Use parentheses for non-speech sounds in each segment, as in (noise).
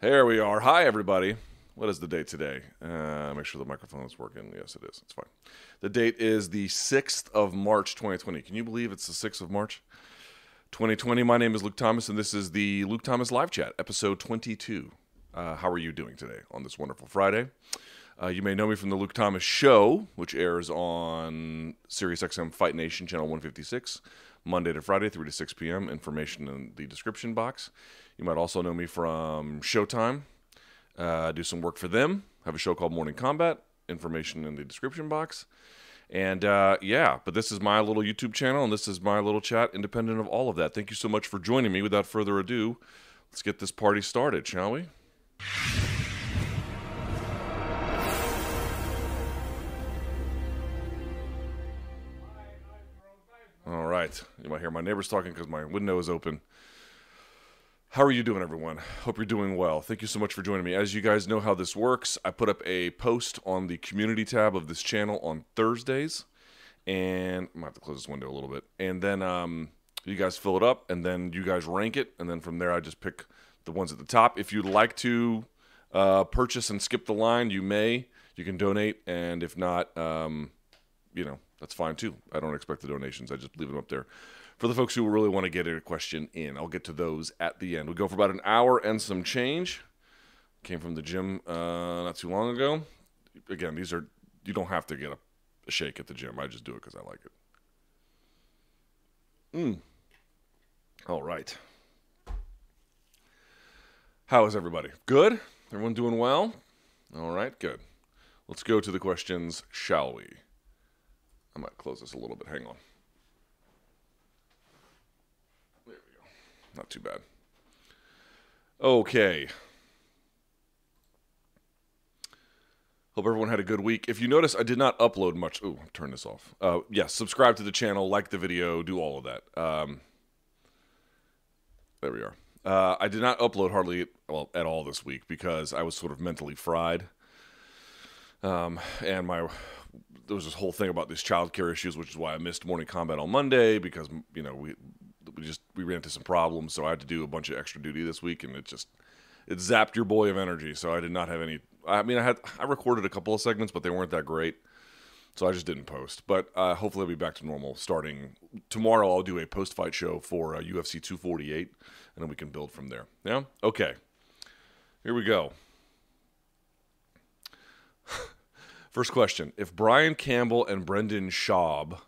There we are. Hi, everybody. What is the date today? Uh, make sure the microphone is working. Yes, it is. It's fine. The date is the 6th of March, 2020. Can you believe it's the 6th of March? 2020. My name is Luke Thomas, and this is the Luke Thomas Live Chat, episode 22. Uh, how are you doing today on this wonderful Friday? Uh, you may know me from the Luke Thomas Show, which airs on SiriusXM Fight Nation, channel 156, Monday to Friday, 3 to 6 p.m. Information in the description box. You might also know me from Showtime. Uh, do some work for them. have a show called Morning Combat. Information in the description box. And uh, yeah, but this is my little YouTube channel, and this is my little chat, independent of all of that. Thank you so much for joining me. Without further ado, let's get this party started, shall we? All right. You might hear my neighbors talking because my window is open. How are you doing, everyone? Hope you're doing well. Thank you so much for joining me. As you guys know how this works, I put up a post on the community tab of this channel on Thursdays. And I might have to close this window a little bit. And then um, you guys fill it up, and then you guys rank it. And then from there, I just pick the ones at the top. If you'd like to uh, purchase and skip the line, you may. You can donate. And if not, um, you know, that's fine too. I don't expect the donations. I just leave them up there. For the folks who really want to get a question in, I'll get to those at the end. We go for about an hour and some change. Came from the gym uh, not too long ago. Again, these are you don't have to get a, a shake at the gym. I just do it because I like it. Mm. All right. How is everybody? Good? Everyone doing well? All right, good. Let's go to the questions, shall we? I might close this a little bit. Hang on. There we go. Not too bad. Okay. Hope everyone had a good week. If you notice, I did not upload much. Ooh, turn this off. Uh, yes, subscribe to the channel, like the video, do all of that. Um, there we are. Uh, I did not upload hardly well at all this week because I was sort of mentally fried. Um, and my there was this whole thing about these childcare issues, which is why I missed morning combat on Monday because you know we we just we ran into some problems, so I had to do a bunch of extra duty this week, and it just it zapped your boy of energy. So I did not have any. I mean, I had I recorded a couple of segments, but they weren't that great, so I just didn't post. But uh, hopefully, I'll be back to normal starting tomorrow. I'll do a post fight show for uh, UFC 248, and then we can build from there. Yeah. Okay. Here we go. First question: If Brian Campbell and Brendan Schaub,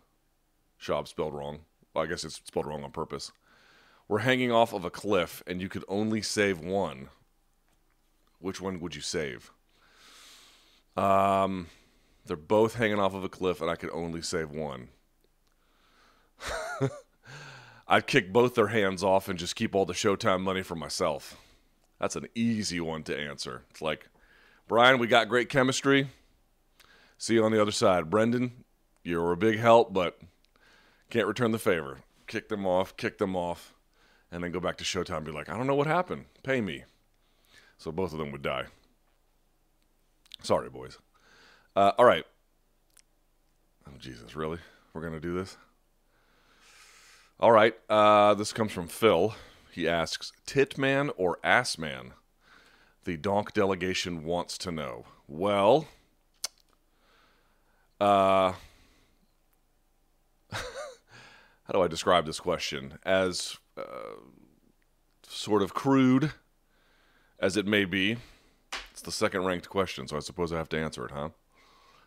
Schaub spelled wrong, well, I guess it's spelled wrong on purpose, were hanging off of a cliff and you could only save one, which one would you save? Um, they're both hanging off of a cliff and I could only save one. (laughs) I'd kick both their hands off and just keep all the Showtime money for myself. That's an easy one to answer. It's like, Brian, we got great chemistry. See you on the other side. Brendan, you're a big help, but can't return the favor. Kick them off, kick them off, and then go back to Showtime and be like, I don't know what happened. Pay me. So both of them would die. Sorry, boys. Uh, all right. Oh, Jesus, really? We're going to do this? All right. Uh, this comes from Phil. He asks Titman or Assman? The Donk delegation wants to know. Well, uh, (laughs) how do I describe this question? As uh, sort of crude as it may be, it's the second ranked question, so I suppose I have to answer it, huh?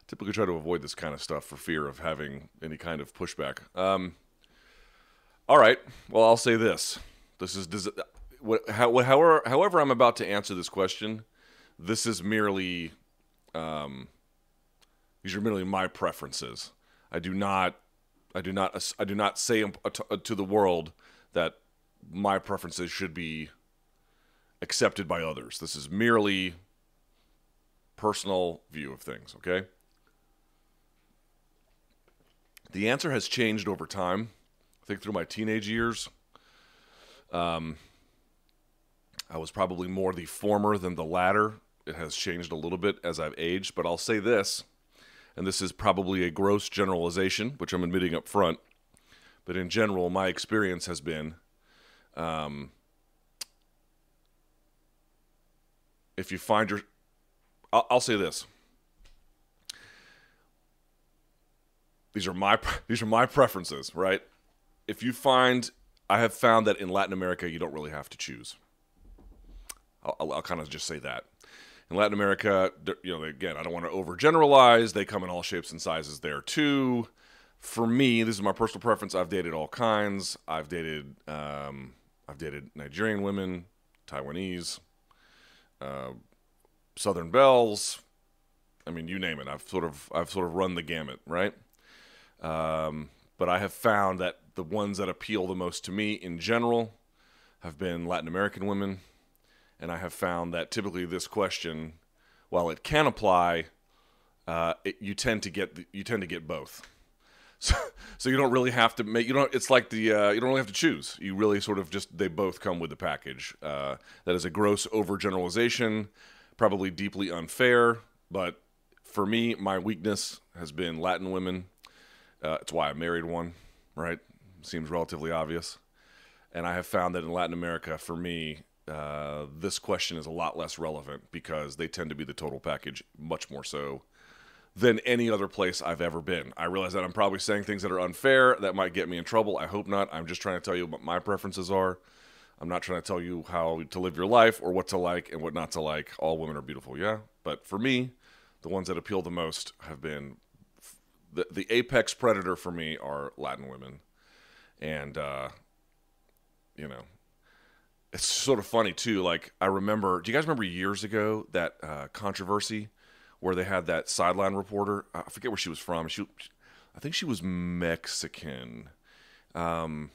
Typically try to avoid this kind of stuff for fear of having any kind of pushback. Um, all right, well, I'll say this. This is, does it, what, how, however, however I'm about to answer this question, this is merely. Um, these are merely my preferences. I do not, I do not, I do not say to the world that my preferences should be accepted by others. This is merely personal view of things. Okay. The answer has changed over time. I think through my teenage years, um, I was probably more the former than the latter. It has changed a little bit as I've aged, but I'll say this and this is probably a gross generalization, which I'm admitting up front, but in general, my experience has been um, if you find your, I'll, I'll say this. These are my (laughs) these are my preferences, right? If you find, I have found that in Latin America you don't really have to choose. I'll, I'll, I'll kind of just say that. In Latin America, you know, again, I don't want to overgeneralize. They come in all shapes and sizes there too. For me, this is my personal preference. I've dated all kinds. I've dated, um, I've dated Nigerian women, Taiwanese, uh, Southern Belles. I mean, you name it. I've sort of, I've sort of run the gamut, right? Um, but I have found that the ones that appeal the most to me in general have been Latin American women, and I have found that typically this question, while it can apply, uh, it, you tend to get you tend to get both. (laughs) So, so you don't really have to make you don't. It's like the uh, you don't really have to choose. You really sort of just they both come with the package. Uh, that is a gross overgeneralization, probably deeply unfair. But for me, my weakness has been Latin women. Uh, it's why I married one. Right, seems relatively obvious. And I have found that in Latin America, for me, uh, this question is a lot less relevant because they tend to be the total package much more so than any other place I've ever been. I realize that I'm probably saying things that are unfair that might get me in trouble. I hope not. I'm just trying to tell you what my preferences are. I'm not trying to tell you how to live your life or what to like and what not to like. All women are beautiful, yeah. But for me, the ones that appeal the most have been the the apex predator for me are Latin women, and uh, you know, it's sort of funny too. Like I remember, do you guys remember years ago that uh, controversy where they had that sideline reporter? I forget where she was from. She, I think she was Mexican, um,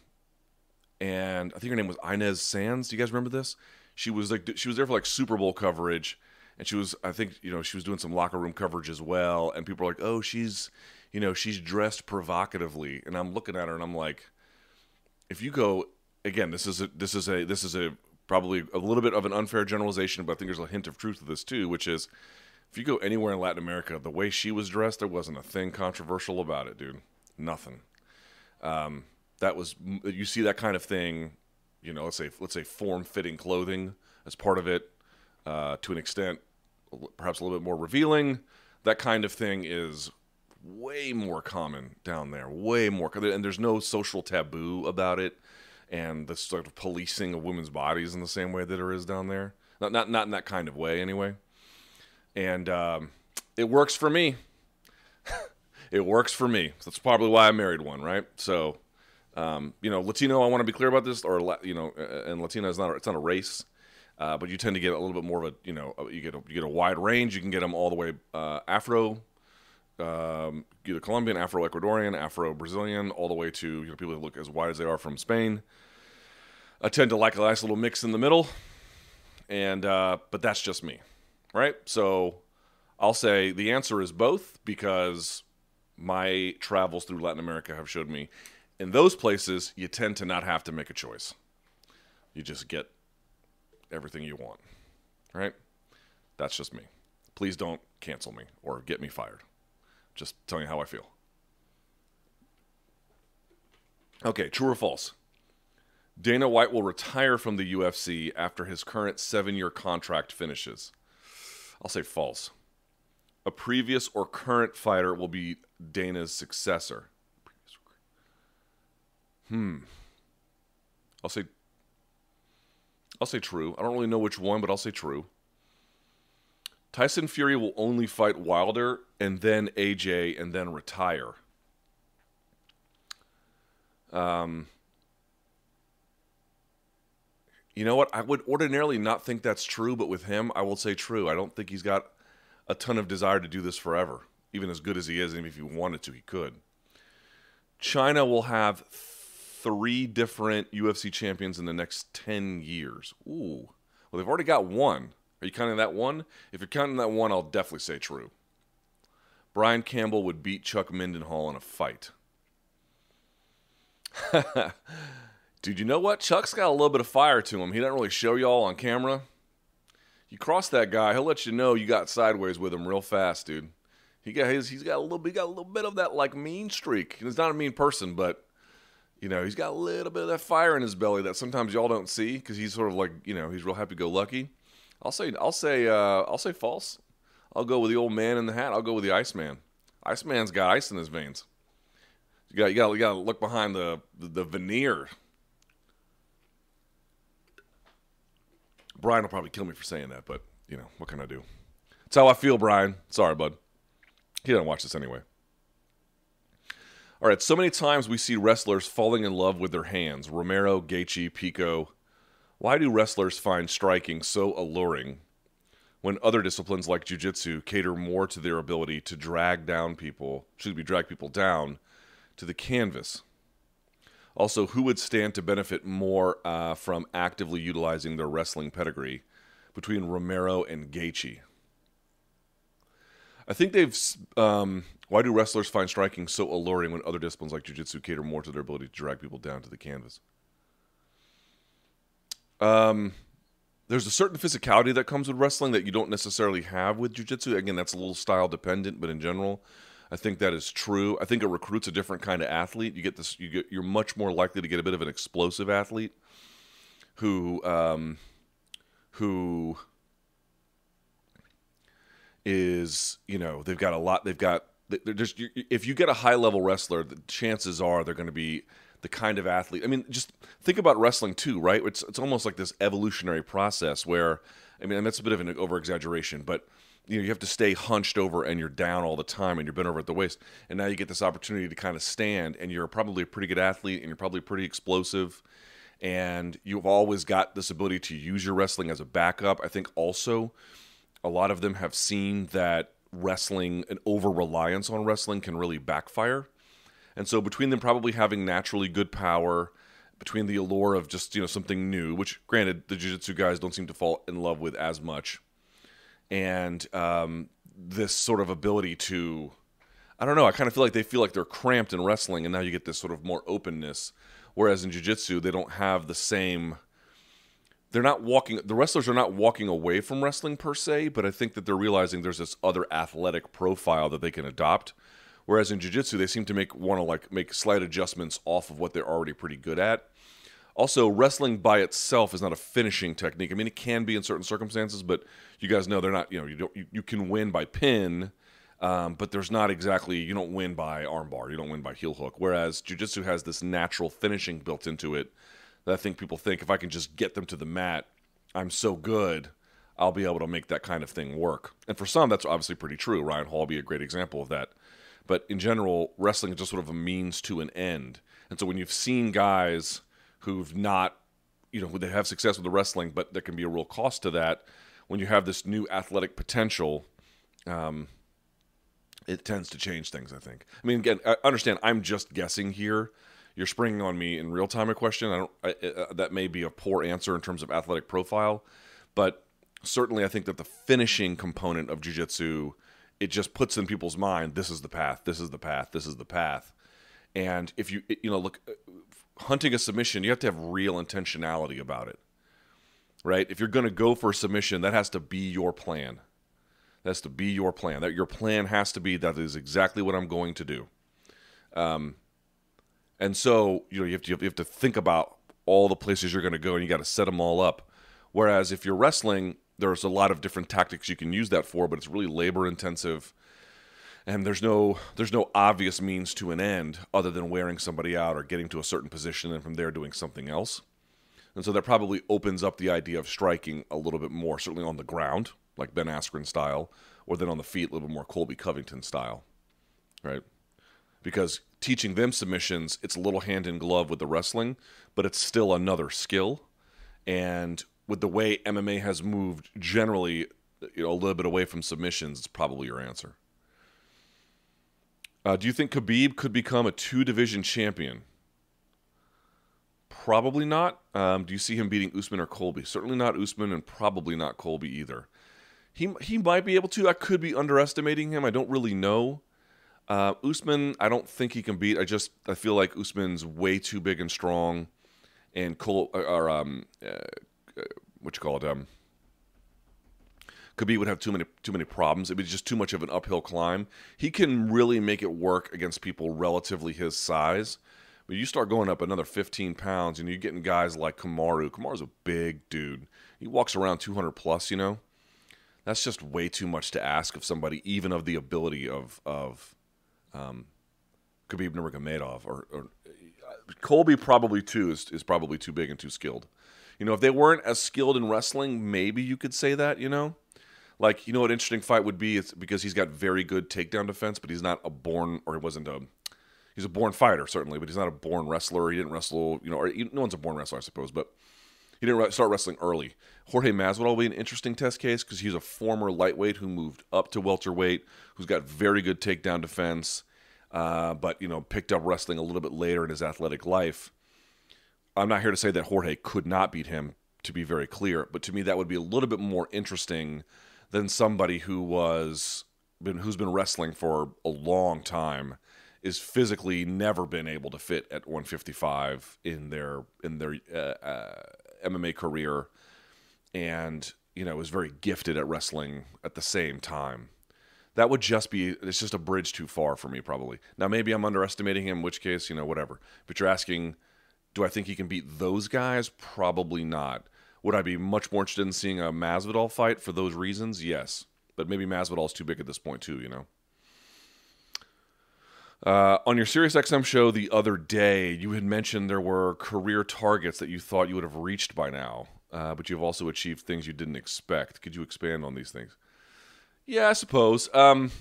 and I think her name was Inés Sainz. Do you guys remember this? She was like she was there for like Super Bowl coverage, and she was I think you know she was doing some locker room coverage as well. And people were like, oh, she's you know she's dressed provocatively, and I'm looking at her and I'm like, if you go again, this is a this is a this is a probably a little bit of an unfair generalization, but I think there's a hint of truth to this too, which is if you go anywhere in Latin America, the way she was dressed, there wasn't a thing controversial about it, dude. Nothing. Um, that was you see that kind of thing, you know. Let's say let's say form fitting clothing as part of it, uh, to an extent, perhaps a little bit more revealing. That kind of thing is way more common down there, way more, and there's no social taboo about it and the sort of policing of women's bodies in the same way that there is down there. Not not not in that kind of way, anyway. And um, it works for me. (laughs) it works for me. That's probably why I married one, right? So, um, you know, Latino. I want to be clear about this, or you know, and Latina is not it's not a race. Uh, but you tend to get a little bit more of a you know you get a, you get a wide range. You can get them all the way uh, Afro, um, either Colombian, Afro Ecuadorian, Afro Brazilian, all the way to you know people that look as wide as they are from Spain. I tend to like a nice little mix in the middle, and uh, but that's just me, right? So I'll say the answer is both because my travels through Latin America have showed me in those places you tend to not have to make a choice. You just get everything you want, right? That's just me. Please don't cancel me or get me fired. Just telling you how I feel. Okay, true or false? Dana White will retire from the UFC after his current seven year contract finishes. I'll say false. A previous or current fighter will be Dana's successor. Hmm. I'll say I'll say true. I don't really know which one, but I'll say true. Tyson Fury will only fight Wilder and then AJ and then retire. Um you know what? I would ordinarily not think that's true, but with him, I will say true. I don't think he's got a ton of desire to do this forever, even as good as he is, and if he wanted to, he could. China will have three different UFC champions in the next 10 years. Ooh. Well, they've already got one. Are you counting that one? If you're counting that one, I'll definitely say true. Brian Campbell would beat Chuck Mindenhall in a fight. (laughs) Dude, you know what? Chuck's got a little bit of fire to him. He doesn't really show y'all on camera. You cross that guy, he'll let you know you got sideways with him real fast, dude. He got his, he's got a little he got a little bit of that like mean streak. He's not a mean person, but you know, he's got a little bit of that fire in his belly that sometimes y'all don't see because he's sort of like, you know, he's real happy go lucky. I'll say I'll say uh, I'll say false. I'll go with the old man in the hat. I'll go with the Iceman. Iceman's got ice in his veins. You got you got you got to look behind the, the the veneer. Brian will probably kill me for saying that, but you know what can I do? That's how I feel, Brian. Sorry, bud. He doesn't watch this anyway. All right, so many times we see wrestlers falling in love with their hands. Romero, Gaethje, Pico. Why do wrestlers find striking so alluring when other disciplines like jiu-jitsu cater more to their ability to drag down people, should be drag people down to the canvas? Also, who would stand to benefit more uh, from actively utilizing their wrestling pedigree between Romero and Gaethje? I think they've. Um, why do wrestlers find striking so alluring when other disciplines like jiu-jitsu cater more to their ability to drag people down to the canvas? Um, there's a certain physicality that comes with wrestling that you don't necessarily have with jiu-jitsu. Again, that's a little style dependent, but in general, I think that is true. I think it recruits a different kind of athlete. You get this. You get. You're much more likely to get a bit of an explosive athlete who, um, who is you know they've got a lot. They've got. They're just. If you get a high level wrestler, the chances are they're going to be the kind of athlete. I mean, just think about wrestling too, right? It's it's almost like this evolutionary process where, I mean, and that's a bit of an over exaggeration, but you know you have to stay hunched over and you're down all the time and you're bent over at the waist and now you get this opportunity to kind of stand and you're probably a pretty good athlete and you're probably pretty explosive and you've always got this ability to use your wrestling as a backup i think also a lot of them have seen that wrestling an over reliance on wrestling can really backfire and so between them probably having naturally good power between the allure of just you know something new which granted the jiu-jitsu guys don't seem to fall in love with as much and um, this sort of ability to I don't know, I kind of feel like they feel like they're cramped in wrestling and now you get this sort of more openness whereas in jiu-jitsu they don't have the same they're not walking the wrestlers are not walking away from wrestling per se, but I think that they're realizing there's this other athletic profile that they can adopt. Whereas in jiu-jitsu they seem to make want to like make slight adjustments off of what they're already pretty good at. Also, wrestling by itself is not a finishing technique. I mean, it can be in certain circumstances, but you guys know they're not. You know, you don't. You, you can win by pin, um, but there's not exactly. You don't win by armbar. You don't win by heel hook. Whereas jujitsu has this natural finishing built into it that I think people think if I can just get them to the mat, I'm so good. I'll be able to make that kind of thing work. And for some, that's obviously pretty true. Ryan Hall be a great example of that. But in general, wrestling is just sort of a means to an end. And so when you've seen guys who've not, you know, who they have success with the wrestling, but there can be a real cost to that. When you have this new athletic potential, um, it tends to change things. I think. I mean, again, I understand. I'm just guessing here. You're springing on me in real time a question. I don't. I, uh, that may be a poor answer in terms of athletic profile, but certainly I think that the finishing component of jujitsu it just puts in people's mind this is the path, this is the path, this is the path. And if you you know look hunting a submission, you have to have real intentionality about it. Right? If you're going to go for a submission, that has to be your plan. That has to be your plan. That your plan has to be that is exactly what I'm going to do. Um, and so you know you have to you have to think about all the places you're going to go, and you got to set them all up. Whereas if you're wrestling, there's a lot of different tactics you can use that for, but it's really labor intensive and there's no there's no obvious means to an end other than wearing somebody out or getting to a certain position and from there doing something else. And so that probably opens up the idea of striking a little bit more, certainly on the ground, like Ben Askren style, or then on the feet, a little bit more Colby Covington style, right? Because teaching them submissions, it's a little hand in glove with the wrestling, but it's still another skill. And with the way MMA has moved generally, you know, a little bit away from submissions, it's probably your answer. Uh, do you think Khabib could become a two division champion? Probably not. Um, do you see him beating Usman or Colby? Certainly not Usman, and probably not Colby either. He he might be able to. I could be underestimating him. I don't really know. Uh, Usman, I don't think he can beat. I just I feel like Usman's way too big and strong, and Col- or um, uh, uh what you call it um Khabib would have too many too many problems. It'd be just too much of an uphill climb. He can really make it work against people relatively his size, But you start going up another 15 pounds, and you're getting guys like Kamaru. Kamaru's a big dude. He walks around 200 plus. You know, that's just way too much to ask of somebody, even of the ability of of um, Khabib Nurmagomedov or, or Colby probably too is, is probably too big and too skilled. You know, if they weren't as skilled in wrestling, maybe you could say that. You know, like you know what interesting fight would be? It's because he's got very good takedown defense, but he's not a born or he wasn't a he's a born fighter certainly, but he's not a born wrestler. He didn't wrestle, you know, or no one's a born wrestler, I suppose, but he didn't start wrestling early. Jorge Masvidal will be an interesting test case because he's a former lightweight who moved up to welterweight, who's got very good takedown defense, uh, but you know picked up wrestling a little bit later in his athletic life. I'm not here to say that Jorge could not beat him, to be very clear, but to me that would be a little bit more interesting than somebody who was been who's been wrestling for a long time is physically never been able to fit at 155 in their in their uh, uh, MMA career, and you know is very gifted at wrestling at the same time. That would just be it's just a bridge too far for me probably. Now maybe I'm underestimating him, in which case you know whatever. But you're asking, do I think he can beat those guys? Probably not. Would I be much more interested in seeing a Masvidal fight for those reasons? Yes, but maybe Masvidal's too big at this point too. You know. Uh, on your SiriusXM show the other day, you had mentioned there were career targets that you thought you would have reached by now, uh, but you've also achieved things you didn't expect. Could you expand on these things? Yeah, I suppose. Um,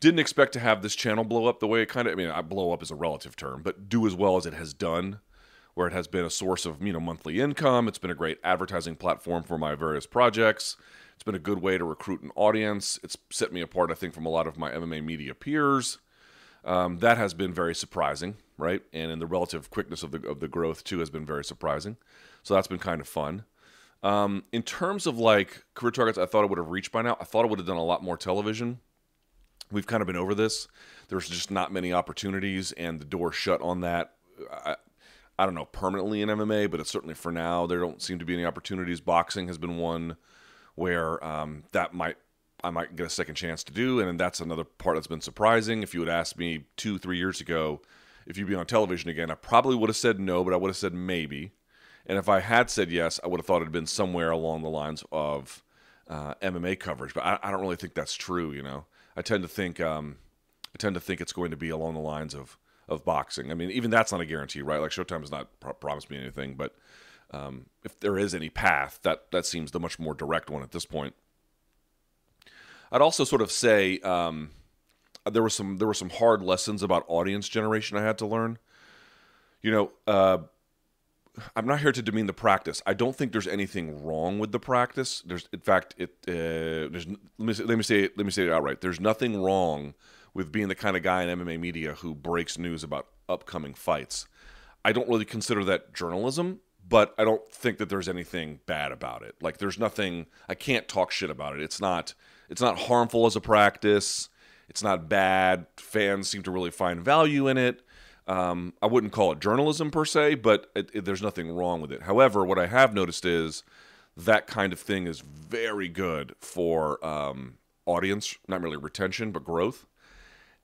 didn't expect to have this channel blow up the way it kind of. I mean, I blow up is a relative term, but do as well as it has done, where it has been a source of you know monthly income. It's been a great advertising platform for my various projects. It's been a good way to recruit an audience. It's set me apart, I think, from a lot of my MMA media peers. Um, that has been very surprising, right? And in the relative quickness of the of the growth too has been very surprising. So that's been kind of fun. Um, in terms of like career targets, I thought I would have reached by now. I thought I would have done a lot more television. We've kind of been over this. There's just not many opportunities, and the door shut on that. I, I don't know permanently in MMA, but it's certainly for now. There don't seem to be any opportunities. Boxing has been one where um, that might I might get a second chance to do, and that's another part that's been surprising. If you had asked me two, three years ago if you'd be on television again, I probably would have said no, but I would have said maybe. And if I had said yes, I would have thought it had been somewhere along the lines of uh, MMA coverage. But I, I, don't really think that's true. You know, I tend to think um, I tend to think it's going to be along the lines of of boxing. I mean, even that's not a guarantee, right? Like Showtime has not pro- promised me anything, but um, if there is any path, that that seems the much more direct one at this point. I'd also sort of say um, there were some there were some hard lessons about audience generation I had to learn. You know, uh, I'm not here to demean the practice. I don't think there's anything wrong with the practice. There's, in fact, it. Uh, there's. Let me, say, let me say. Let me say it outright. There's nothing wrong with being the kind of guy in MMA media who breaks news about upcoming fights. I don't really consider that journalism but I don't think that there's anything bad about it. Like there's nothing I can't talk shit about it. It's not it's not harmful as a practice. It's not bad. Fans seem to really find value in it. Um, I wouldn't call it journalism per se, but it, it, there's nothing wrong with it. However, what I have noticed is that kind of thing is very good for um, audience, not merely retention, but growth.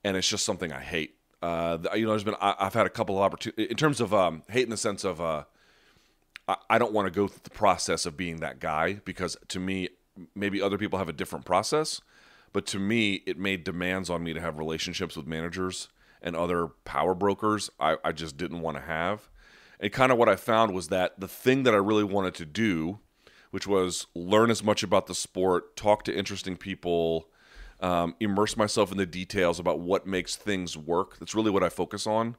And it's just something I hate. Uh, you know, there's been I, have had a couple of opportunities in terms of um, hate in the sense of uh, I, don't want to go through the process of being that guy because to me, maybe other people have a different process, but to me, it made demands on me to have relationships with managers and other power brokers I, I just didn't want to have. And kind of what I found was that the thing that I really wanted to do, which was learn as much about the sport, talk to interesting people, um, immerse myself in the details about what makes things work. That's really what I focus on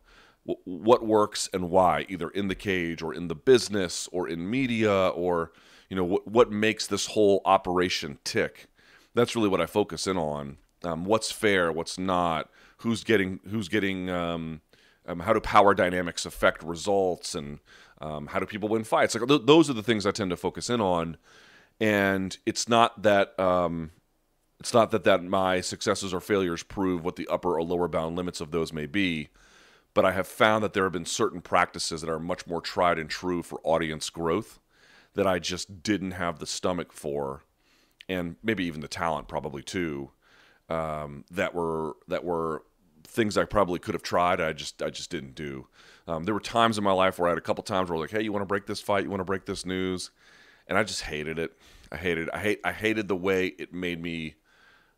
what works and why, either in the cage or in the business or in media or you know what what makes this whole operation tick. That's really what I focus in on. Um, what's fair, what's not, who's getting who's getting. Um, um, how do power dynamics affect results, and um, how do people win fights? Like th- those are the things I tend to focus in on. And it's not that um, it's not that that my successes or failures prove what the upper or lower bound limits of those may be but I have found that there have been certain practices that are much more tried and true for audience growth that I just didn't have the stomach for, and maybe even the talent probably too, um, that were that were things I probably could have tried. I just I just didn't do. Um, there were times in my life where I had a couple times where I was like, hey, you want to break this fight? You want to break this news? And I just hated it. I hated. I hate. I hated the way it made me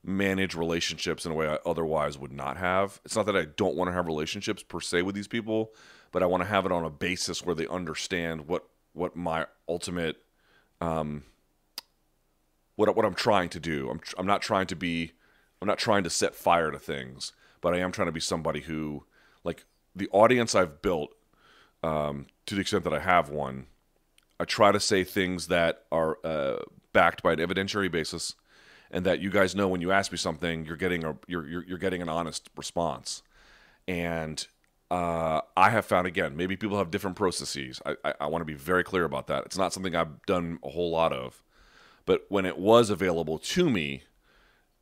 manage relationships in a way I otherwise would not have. It's not that I don't want to have relationships per se with these people, but I want to have it on a basis where they understand what what my ultimate um what what I'm trying to do. I'm I'm not trying to be I'm not trying to set fire to things, but I am trying to be somebody who like the audience I've built um to the extent that I have one I try to say things that are uh, backed by an evidentiary basis, and that you guys know when you ask me something, you're getting a you're you're, you're getting an honest response. And uh, I have found again, maybe people have different processes. I, I, I want to be very clear about that. It's not something I've done a whole lot of, but when it was available to me,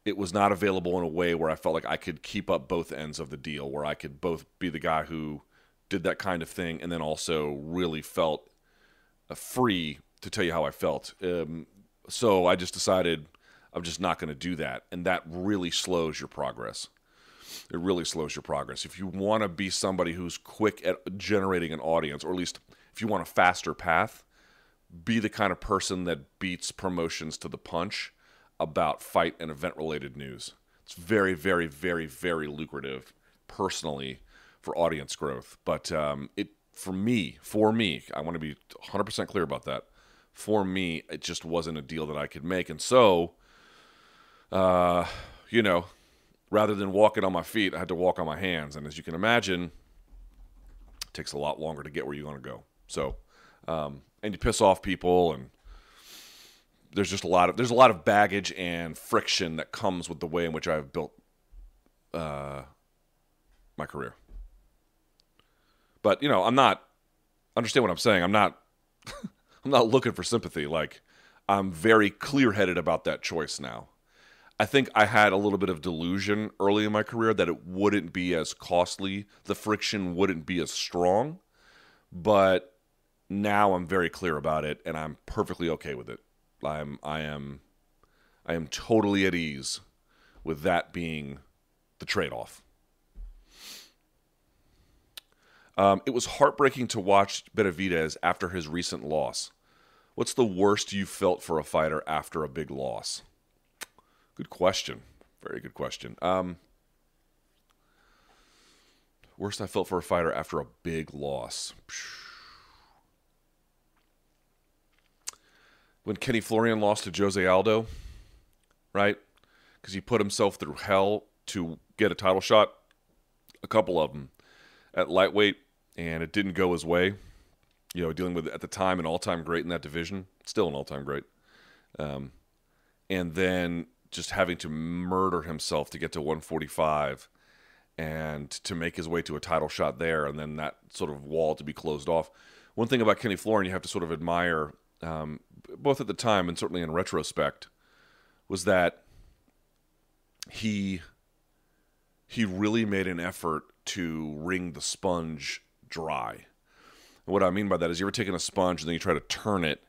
it was not available in a way where I felt like I could keep up both ends of the deal, where I could both be the guy who did that kind of thing and then also really felt free to tell you how I felt. Um, so I just decided I'm just not going to do that, and that really slows your progress. It really slows your progress. If you want to be somebody who's quick at generating an audience, or at least if you want a faster path, be the kind of person that beats promotions to the punch about fight and event related news. It's very, very, very, very lucrative personally for audience growth, but um, it for me, for me, I want to be 100% clear about that. For me, it just wasn't a deal that I could make. And so, uh, you know, rather than walking on my feet, I had to walk on my hands. And as you can imagine, it takes a lot longer to get where you want to go. So, um, and you piss off people and there's just a lot of there's a lot of baggage and friction that comes with the way in which I've built uh, my career. But you know, I'm not. Understand what I'm saying? I'm not. (laughs) I'm not looking for sympathy. Like, I'm very clear-headed about that choice now. I think I had a little bit of delusion early in my career that it wouldn't be as costly, the friction wouldn't be as strong, but now I'm very clear about it and I'm perfectly okay with it. I'm I am I am totally at ease with that being the trade-off. Um, it was heartbreaking to watch Benavidez after his recent loss. What's the worst you felt for a fighter after a big loss? Good question. Very good question. Um, worst I felt for a fighter after a big loss. When Kenny Florian lost to Jose Aldo, right? Because he put himself through hell to get a title shot. A couple of them at lightweight and it didn't go his way. You know, dealing with at the time an all-time great in that division, still an all-time great, um, and then just having to murder himself to get to 145 and to make his way to a title shot there, and then that sort of wall to be closed off. One thing about Kenny Florian you have to sort of admire, um, both at the time and certainly in retrospect, was that he he really made an effort to wring the sponge dry. And what I mean by that is you ever taking a sponge and then you try to turn it,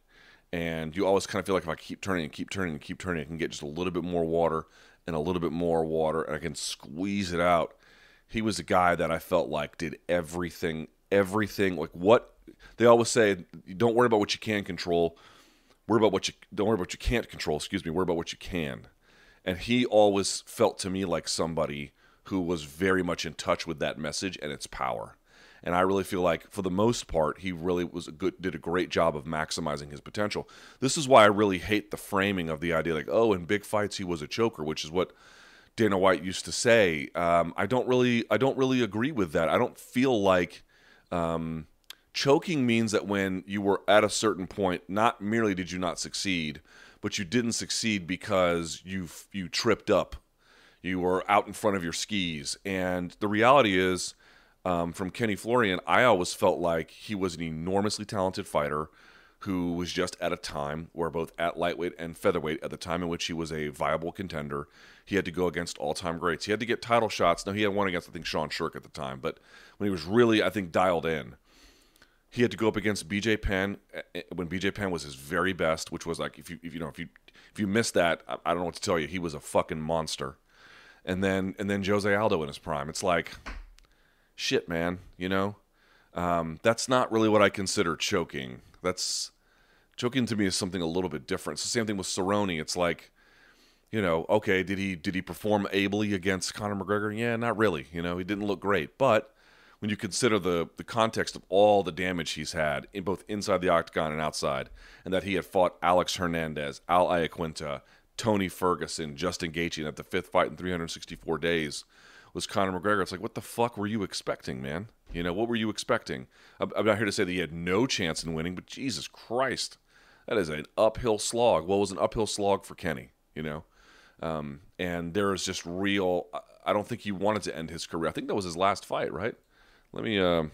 and you always kind of feel like if I keep turning and keep turning and keep turning, I can get just a little bit more water and a little bit more water, and I can squeeze it out. He was a guy that I felt like did everything, everything. Like what they always say, don't worry about what you can control. Worry about what you don't worry about what you can't control. Excuse me. Worry about what you can. And he always felt to me like somebody who was very much in touch with that message and its power. And I really feel like, for the most part, he really was a good, did a great job of maximizing his potential. This is why I really hate the framing of the idea, like, oh, in big fights he was a choker, which is what Dana White used to say. Um, I don't really, I don't really agree with that. I don't feel like um, choking means that when you were at a certain point, not merely did you not succeed, but you didn't succeed because you you tripped up, you were out in front of your skis, and the reality is um, from Kenny Florian, I always felt like he was an enormously talented fighter who was just at a time where both at lightweight and featherweight, at the time in which he was a viable contender, he had to go against all-time greats. He had to get title shots. Now he had one against I think Sean Sherk at the time, but when he was really I think dialed in, he had to go up against BJ Penn eh, eh, when BJ Penn was his very best, which was like if you if you know if you if you missed that, I, I don't know what to tell you. He was a fucking monster and then and then Jose Aldo in his prime. It's like, shit, man. You know, um, that's not really what I consider choking. That's choking to me is something a little bit different. It's the same thing with Cerrone. It's like, you know, okay, did he did he perform ably against Conor McGregor? Yeah, not really. You know, he didn't look great, but when you consider the the context of all the damage he's had in both inside the octagon and outside, and that he had fought Alex Hernandez, Al Iaquinta, Tony Ferguson, Justin Gaethje, and at the fifth fight in 364 days was Conor McGregor. It's like, what the fuck were you expecting, man? You know, what were you expecting? I'm, I'm not here to say that he had no chance in winning, but Jesus Christ, that is an uphill slog. What was an uphill slog for Kenny? You know, um, and there is just real. I don't think he wanted to end his career. I think that was his last fight, right? Let me. Um,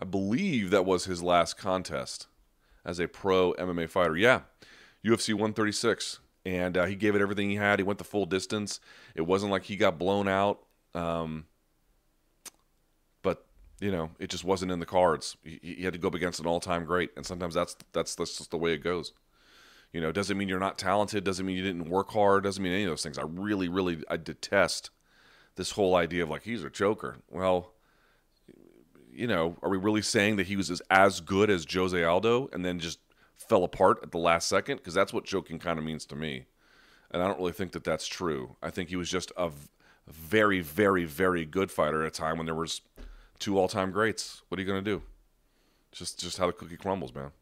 I believe that was his last contest as a pro MMA fighter. Yeah, UFC 136, and uh, he gave it everything he had. He went the full distance. It wasn't like he got blown out, um, but you know, it just wasn't in the cards. He, he had to go up against an all-time great, and sometimes that's that's that's just the way it goes. You know, doesn't mean you're not talented. Doesn't mean you didn't work hard. Doesn't mean any of those things. I really, really, I detest this whole idea of like he's a joker. Well, you know, are we really saying that he was as, as good as Jose Aldo and then just fell apart at the last second? Because that's what joking kind of means to me. And I don't really think that that's true. I think he was just a very, very, very good fighter at a time when there was two all-time greats. What are you going to do? Just, just how the cookie crumbles, man.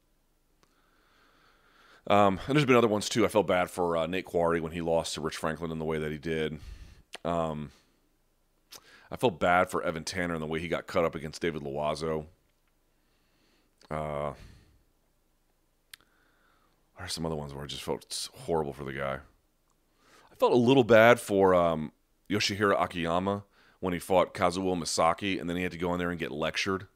Um, and there's been other ones too. I felt bad for uh, Nate Quarry when he lost to Rich Franklin in the way that he did. Um, I felt bad for Evan Tanner and the way he got cut up against David Loiseau. Uh, there are some other ones where I just felt horrible for the guy. I felt a little bad for um, Yoshihiro Akiyama when he fought Kazuo Misaki, and then he had to go in there and get lectured,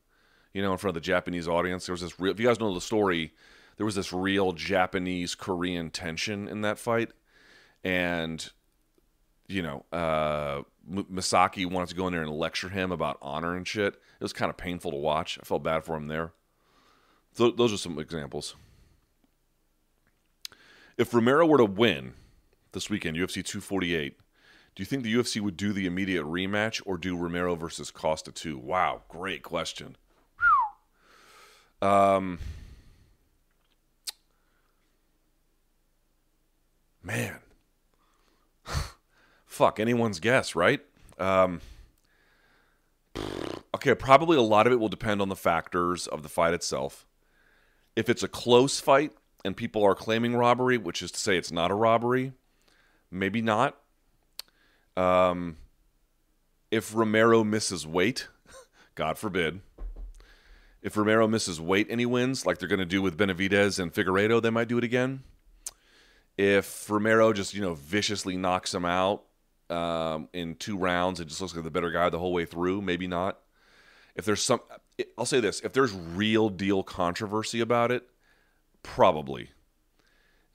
you know, in front of the Japanese audience. There was this real, if you guys know the story, there was this real Japanese Korean tension in that fight, and you know, uh, Misaki wanted to go in there and lecture him about honor and shit. It was kind of painful to watch. I felt bad for him there. So those are some examples. If Romero were to win this weekend, UFC 248, do you think the UFC would do the immediate rematch or do Romero versus Costa 2? Wow, great question. Um, man, (laughs) fuck anyone's guess, right? Um, okay, probably a lot of it will depend on the factors of the fight itself. If it's a close fight and people are claiming robbery, which is to say it's not a robbery, maybe not. Um, if Romero misses weight, (laughs) God forbid, if Romero misses weight and he wins, like they're going to do with Benavidez and Figueiredo, they might do it again. If Romero just you know viciously knocks him out um, in two rounds. It just looks like the better guy the whole way through. Maybe not. If there's some, I'll say this: if there's real deal controversy about it, probably.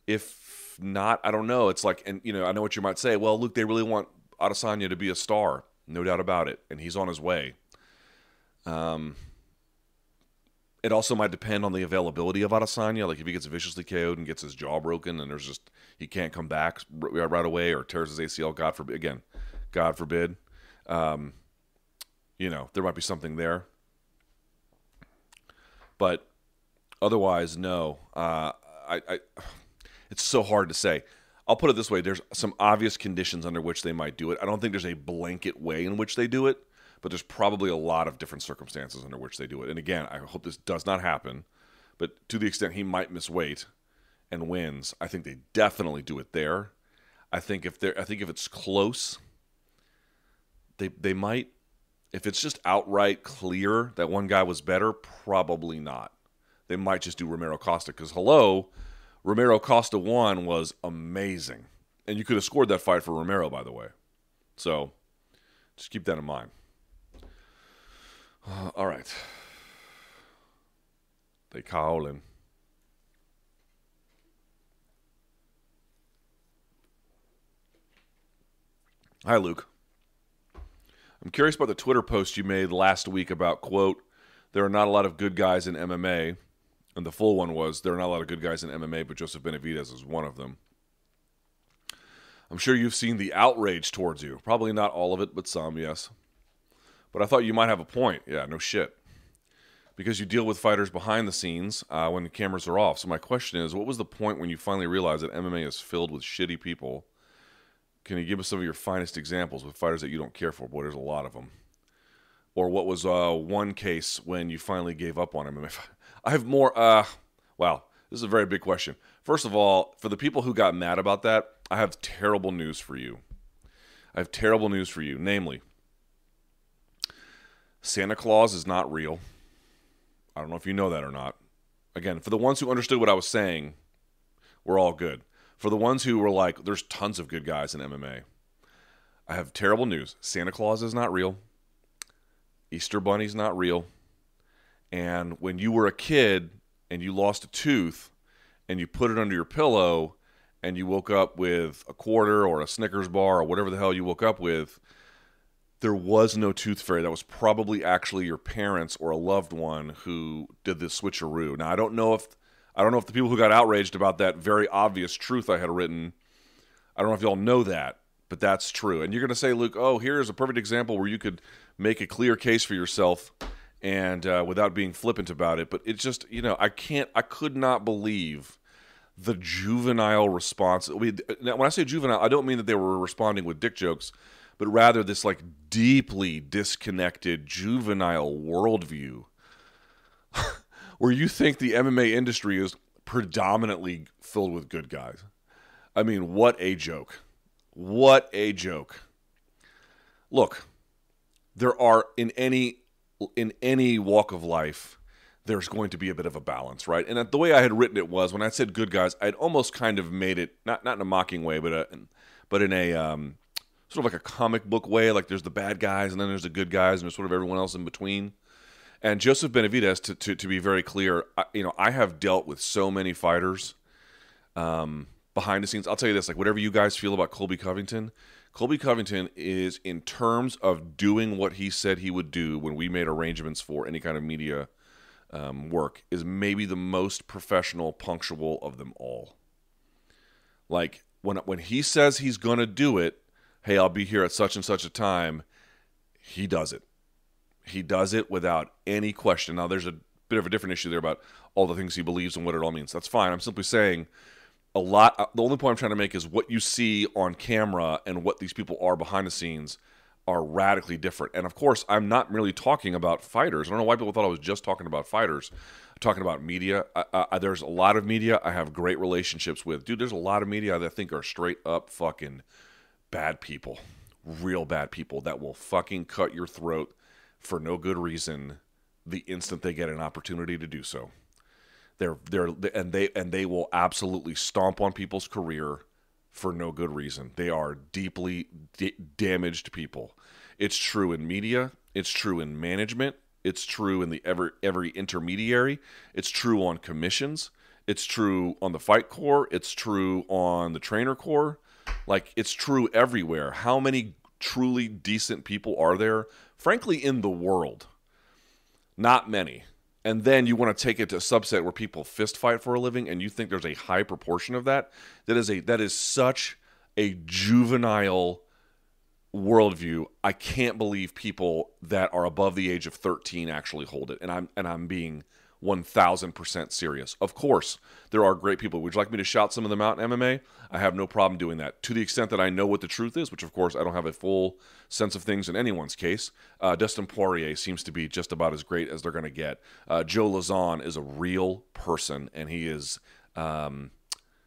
If not, I don't know. It's like, and you know, I know what you might say. Well, Luke, they really want Adesanya to be a star, no doubt about it, and he's on his way. Um, it also might depend on the availability of Adesanya. Like if he gets viciously KO'd and gets his jaw broken, and there's just he can't come back right away, or tears his ACL. God forbid. Again, God forbid. Um, you know there might be something there, but otherwise, no. Uh, I, I, it's so hard to say. I'll put it this way: there's some obvious conditions under which they might do it. I don't think there's a blanket way in which they do it but there's probably a lot of different circumstances under which they do it. And again, I hope this does not happen, but to the extent he might miss weight and wins, I think they definitely do it there. I think if they I think if it's close, they they might if it's just outright clear that one guy was better, probably not. They might just do Romero Costa because hello, Romero Costa one was amazing, and you could have scored that fight for Romero, by the way. So just keep that in mind. Uh, all right. They calling. Hi, Luke. I'm curious about the Twitter post you made last week about, quote, there are not a lot of good guys in MMA. And the full one was, there are not a lot of good guys in MMA, but Joseph Benavidez is one of them. I'm sure you've seen the outrage towards you. Probably not all of it, but some, yes. But I thought you might have a point. Yeah, no shit. Because you deal with fighters behind the scenes uh, when the cameras are off. So my question is, what was the point when you finally realized that MMA is filled with shitty people? Can you give us some of your finest examples with fighters that you don't care for? Boy, there's a lot of them. Or what was uh, one case when you finally gave up on MMA? (laughs) I have more. Uh, wow, this is a very big question. First of all, for the people who got mad about that, I have terrible news for you. I have terrible news for you. Namely, Santa Claus is not real. I don't know if you know that or not. Again, for the ones who understood what I was saying, we're all good. For the ones who were like, there's tons of good guys in MMA, I have terrible news. Santa Claus is not real. Easter Bunny's not real. And when you were a kid and you lost a tooth and you put it under your pillow and you woke up with a quarter or a Snickers bar or whatever the hell you woke up with, there was no tooth fairy. That was probably actually your parents or a loved one who did this switcheroo. Now I don't know if I don't know if the people who got outraged about that very obvious truth I had written, I don't know if y'all know that, but that's true. And you're going to say, Luke, oh, here's a perfect example where you could make a clear case for yourself and uh, without being flippant about it. But it's just, you know, I can't, I could not believe the juvenile response. now when I say juvenile, I don't mean that they were responding with dick jokes, but rather this like deeply disconnected juvenile worldview (laughs) where you think the MMA industry is predominantly filled with good guys. I mean, what a joke. What a joke. Look, there are in any in any walk of life there's going to be a bit of a balance, right? And the way I had written it was when I said good guys, I'd almost kind of made it not not in a mocking way, but a, but in a um, sort of like a comic book way. Like there's the bad guys and then there's the good guys and there's sort of everyone else in between. And Joseph Benavidez, to, to, to be very clear, I, you know, I have dealt with so many fighters um, behind the scenes. I'll tell you this, like whatever you guys feel about Colby Covington, Colby Covington is, in terms of doing what he said he would do when we made arrangements for any kind of media um, work, is maybe the most professional, punctual of them all. Like when when he says he's going to do it, hey, I'll be here at such and such a time. He does it. He does it without any question. Now, there's a bit of a different issue there about all the things he believes and what it all means. That's fine. I'm simply saying a lot. Uh, the only point I'm trying to make is what you see on camera and what these people are behind the scenes are radically different. And of course, I'm not merely talking about fighters. I don't know why people thought I was just talking about fighters. I'm talking about media. I, I, there's a lot of media I have great relationships with. Dude, there's a lot of media that I think are straight up fucking bad people, real bad people that will fucking cut your throat for no good reason the instant they get an opportunity to do so. They're they're and they and they will absolutely stomp on people's career for no good reason. They are deeply d- damaged people. It's true in media, it's true in management, it's true in the every every intermediary, it's true on commissions, it's true on the fight corps, it's true on the trainer corps. Like it's true everywhere. How many truly decent people are there? Frankly in the world? Not many. And then you want to take it to a subset where people fist fight for a living and you think there's a high proportion of that? That is a that is such a juvenile worldview. I can't believe people that are above the age of 13 actually hold it. And i'm and i'm being 1000% serious. Of course, there are great people. Would you like me to shout some of them out in MMA? I have no problem doing that. To the extent that I know what the truth is, which of course I don't have a full sense of things in anyone's case, uh, Dustin Poirier seems to be just about as great as they're going to get. Uh, Joe Lauzon is a real person, and he is. Um,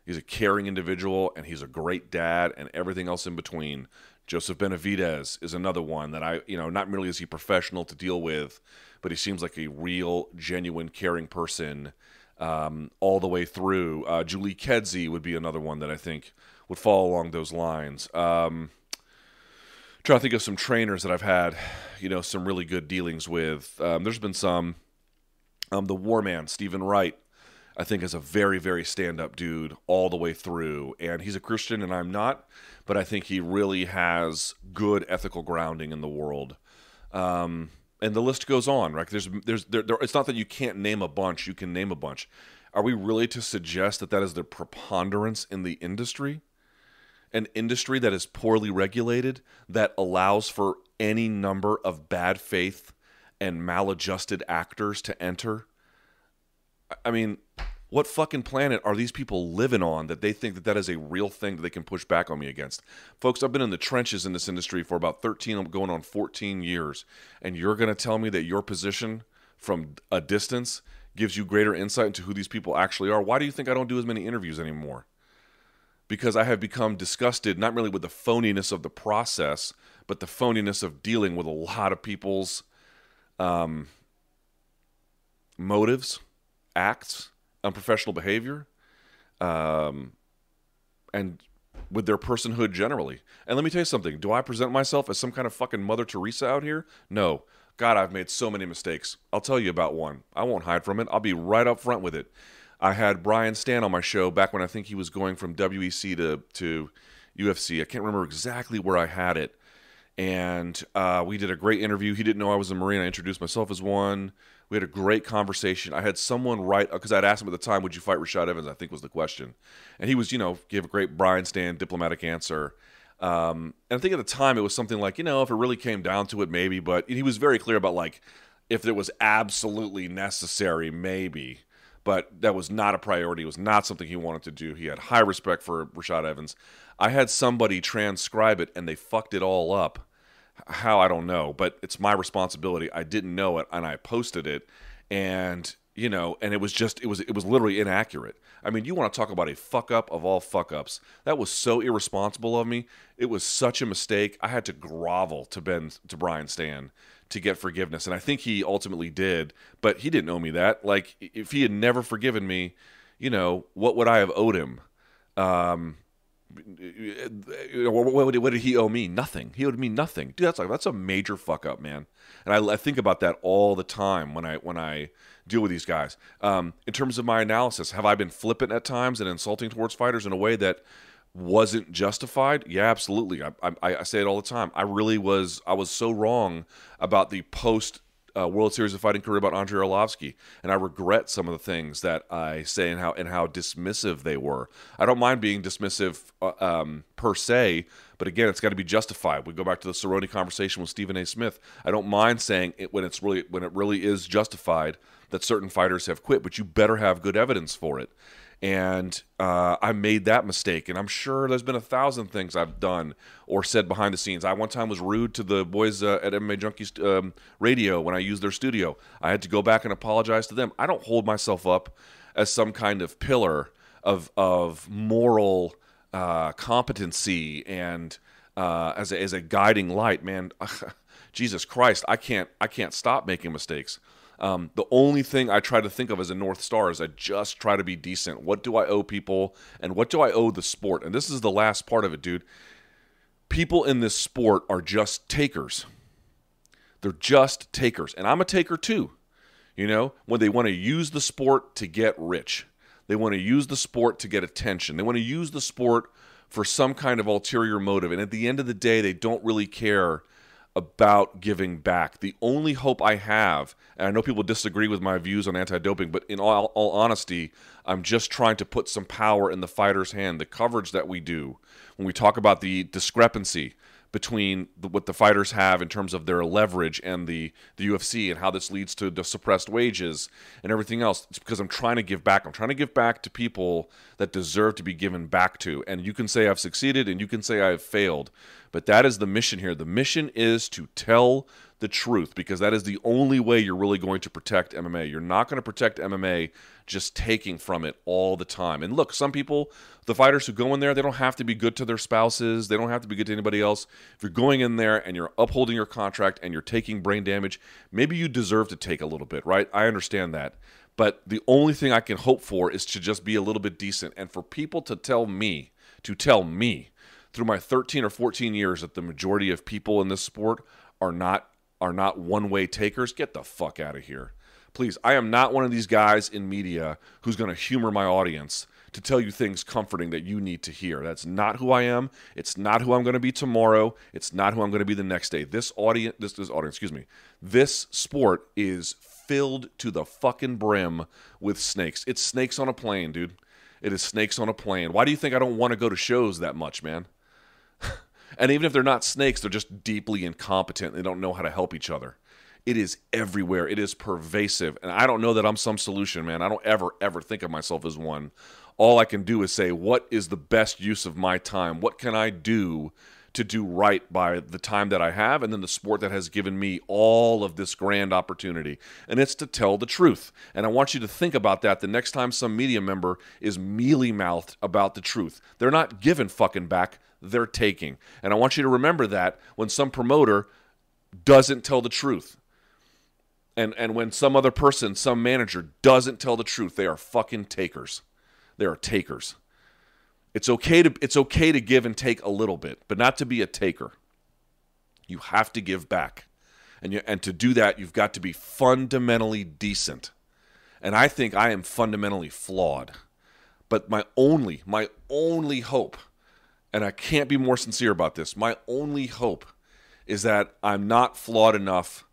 he's a caring individual, and he's a great dad, and everything else in between. Joseph Benavidez is another one that I, you know, not merely is he professional to deal with, but he seems like a real, genuine, caring person um, all the way through. Uh, Julie Kedzie would be another one that I think would fall along those lines. Um, trying to think of some trainers that I've had, you know, some really good dealings with. Um, there's been some. Um, the Warman, Stephen Wright, I think is a very, very stand up dude all the way through. And he's a Christian and I'm not, but I think he really has good ethical grounding in the world. Um, and the list goes on, right? There's, there's, there, there, it's not that you can't name a bunch, you can name a bunch. Are we really to suggest that that is the preponderance in the industry? an industry that is poorly regulated that allows for any number of bad faith and maladjusted actors to enter. I mean, what fucking planet are these people living on that they think that that is a real thing that they can push back on me against? Folks, I've been in the trenches in this industry for about 13, I'm going on 14 years, and you're going to tell me that your position from a distance gives you greater insight into who these people actually are. Why do you think I don't do as many interviews anymore? Because I have become disgusted not merely with the phoniness of the process, but the phoniness of dealing with a lot of people's um, motives, acts, unprofessional behavior, um, and with their personhood generally. And let me tell you something do I present myself as some kind of fucking Mother Teresa out here? No. God, I've made so many mistakes. I'll tell you about one. I won't hide from it. I'll be right up front with it. I had Brian Stann on my show back when I think he was going from WEC to, to UFC. I can't remember exactly where I had it. And uh, we did a great interview. He didn't know I was a Marine. I introduced myself as one. We had a great conversation. I had someone write because I'd asked him at the time, "Would you fight Rashad Evans?" I think was the question, and he was, you know, gave a great Brian Stann diplomatic answer. Um, and I think at the time it was something like, you know, if it really came down to it, maybe. But he was very clear about like if it was absolutely necessary, maybe. But that was not a priority. It was not something he wanted to do. He had high respect for Rashad Evans. I had somebody transcribe it and they fucked it all up. How I don't know, but it's my responsibility. I didn't know it and I posted it and you know, and it was just it was it was literally inaccurate. I mean, you want to talk about a fuck up of all fuck ups. That was so irresponsible of me. It was such a mistake. I had to grovel to Ben to Brian Stann to get forgiveness, and I think he ultimately did. But he didn't owe me that. Like, if he had never forgiven me, you know, what would I have owed him? Um, what, what, did he owe me? Nothing. He owed me nothing, dude. That's like that's a major fuck up, man. And I, I think about that all the time when I when I deal with these guys. Um, in terms of my analysis, have I been flippant at times and insulting towards fighters in a way that wasn't justified? Yeah, absolutely. I, I, I say it all the time. I really was. I was so wrong about the post uh, World Series of Fighting career about Andrei Arlovsky, and I regret some of the things that I say and how and how dismissive they were. I don't mind being dismissive uh, um, per se, but again, it's got to be justified. We go back to the Cerrone conversation with Stephen A. Smith. I don't mind saying it when it's really when it really is justified that certain fighters have quit, but you better have good evidence for it. And uh, I made that mistake, and I'm sure there's been a thousand things I've done or said behind the scenes. I one time was rude to the boys uh, at MMA Junkies um, Radio when I used their studio. I had to go back and apologize to them. I don't hold myself up as some kind of pillar of of moral uh, competency and uh, as a, as a guiding light. Man, (laughs) Jesus Christ, I can't I can't stop making mistakes. Um, the only thing I try to think of as a North Star is I just try to be decent. What do I owe people and what do I owe the sport? And this is the last part of it, dude. People in this sport are just takers. They're just takers. And I'm a taker too. You know, when they want to use the sport to get rich, they want to use the sport to get attention, they want to use the sport for some kind of ulterior motive. And at the end of the day, they don't really care about giving back. The only hope I have, and I know people disagree with my views on anti doping, but in all, all, honesty, I'm just trying to put some power in the fighter's hand. The coverage that we do when we talk about the discrepancy between the, what the fighters have in terms of their leverage and the, the UFC and how this leads to the suppressed wages and everything else. It's because I'm trying to give back. I'm trying to give back to people that deserve to be given back to. And you can say I've succeeded and you can say I've failed, but that is the mission here. The mission is to tell the truth because that is the only way you're really going to protect MMA. You're not going to protect MMA just taking from it all the time. And look, some people, the fighters who go in there, they don't have to be good to their spouses, they don't have to be good to anybody else. If you're going in there and you're upholding your contract and you're taking brain damage, maybe you deserve to take a little bit, right? I understand that. But the only thing I can hope for is to just be a little bit decent and for people to tell me, to tell me through my 13 or 14 years that the majority of people in this sport are not are not one-way takers, get the fuck out of here. Please, I am not one of these guys in media who's going to humor my audience to tell you things comforting that you need to hear. That's not who I am. It's not who I'm going to be tomorrow. It's not who I'm going to be the next day. This audience, this, this audience, excuse me, this sport is filled to the fucking brim with snakes. It's snakes on a plane, dude. It is snakes on a plane. Why do you think I don't want to go to shows that much, man? (laughs) and even if they're not snakes, they're just deeply incompetent. They don't know how to help each other. It is everywhere. It is pervasive. And I don't know that I'm some solution, man. I don't ever, ever think of myself as one. All I can do is say, what is the best use of my time? What can I do to do right by the time that I have and then the sport that has given me all of this grand opportunity. And it's to tell the truth. And I want you to think about that the next time some media member is mealy mouthed about the truth. They're not giving fucking back, they're taking. And I want you to remember that when some promoter doesn't tell the truth. And, and when some other person, some manager doesn't tell the truth, they are fucking takers. They are takers. It's okay to it's okay to give and take a little bit, but not to be a taker. You have to give back. And you, and to do that, you've got to be fundamentally decent. And I think I am fundamentally flawed. But my only my only hope and I can't be more sincere about this. My only hope is that I'm not flawed enough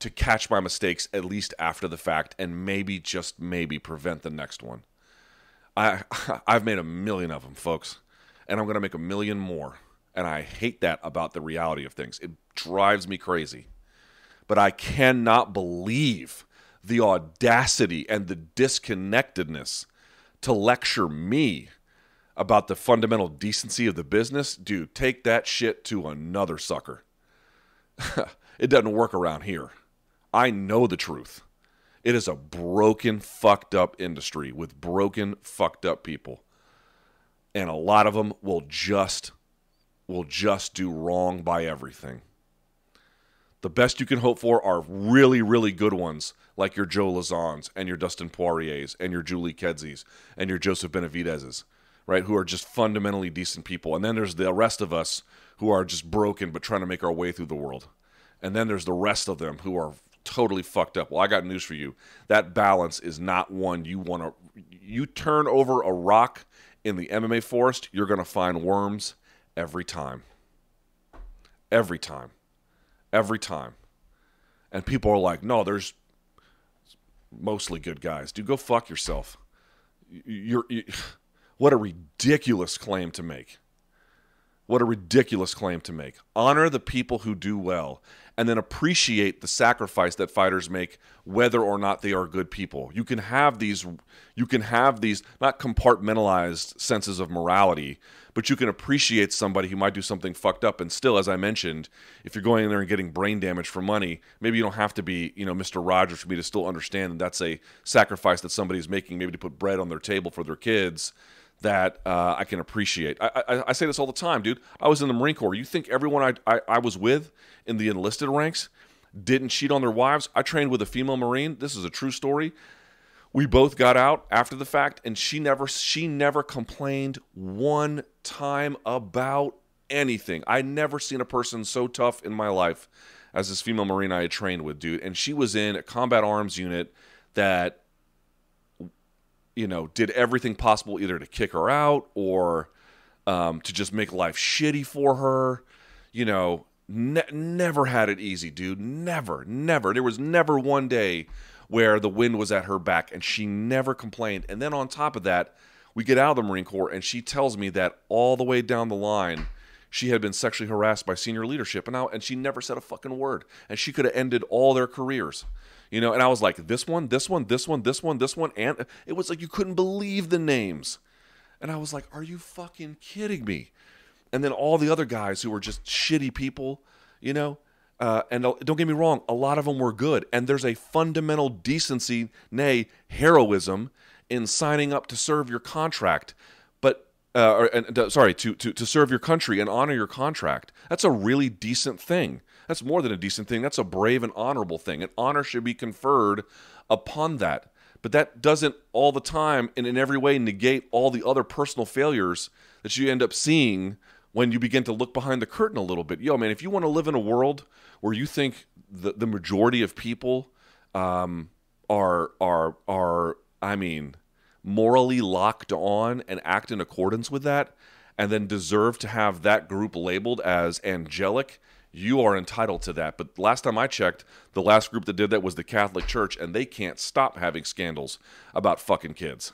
to catch my mistakes at least after the fact and maybe just maybe prevent the next one. I (laughs) I've made a million of them, folks, and I'm going to make a million more. And I hate that about the reality of things. It drives me crazy. But I cannot believe the audacity and the disconnectedness to lecture me about the fundamental decency of the business. Dude, take that shit to another sucker. (laughs) it doesn't work around here. I know the truth. It is a broken, fucked up industry with broken, fucked up people. And a lot of them will just will just do wrong by everything. The best you can hope for are really, really good ones, like your Joe Lauzons and your Dustin Poiriers and your Julie Kedzies and your Joseph Benavidez's, right? Who are just fundamentally decent people. And then there's the rest of us who are just broken but trying to make our way through the world. And then there's the rest of them who are totally fucked up. Well, I got news for you. That balance is not one you want to. You turn over a rock in the MMA forest, you're going to find worms every time. Every time. Every time. And people are like, no, there's mostly good guys. Dude, go fuck yourself. You're, you, what a ridiculous claim to make. What a ridiculous claim to make. Honor the people who do well and then appreciate the sacrifice that fighters make whether or not they are good people. You can have these you can have these not compartmentalized senses of morality, but you can appreciate somebody who might do something fucked up and still as I mentioned, if you're going in there and getting brain damage for money, maybe you don't have to be, you know, Mr. Rogers for me to still understand that that's a sacrifice that somebody's making maybe to put bread on their table for their kids that uh, I can appreciate. I, I, I, say this all the time, dude. I was in the Marine Corps. You think everyone I, I, I, was with in the enlisted ranks didn't cheat on their wives? I trained with a female Marine. This is a true story. We both got out after the fact, and she never she never complained one time about anything. I never seen a person so tough in my life as this female Marine I had trained with, dude. And she was in a combat arms unit that you know, did everything possible either to kick her out or um, to just make life shitty for her. You know, ne- never had it easy, dude. Never, never. There was never one day where the wind was at her back and she never complained. And then on top of that, we get out of the Marine Corps and she tells me that all the way down the line, she had been sexually harassed by senior leadership and now and she never said a fucking word. And she could have ended all their careers you know and i was like this one this one this one this one this one and it was like you couldn't believe the names. And i was like are you fucking kidding me? And then all the other guys who were just shitty people you know uh, and don't get me wrong a lot of them were good. And there's a fundamental decency nay heroism in signing up to serve your contract but uh, or, and, uh, sorry to, to, to serve your country and honor your contract. That's a really decent thing that's more than a decent thing. That's a brave and honorable thing. And honor should be conferred upon that. But that doesn't all the time and in every way negate all the other personal failures that you end up seeing when you begin to look behind the curtain a little bit. Yo, man, if you want to live in a world where you think the, the majority of people um, are are are I mean morally locked on and act in accordance with that, and then deserve to have that group labeled as angelic you are entitled to that. But last time I checked, the last group that did that was the Catholic Church, and they can't stop having scandals about fucking kids.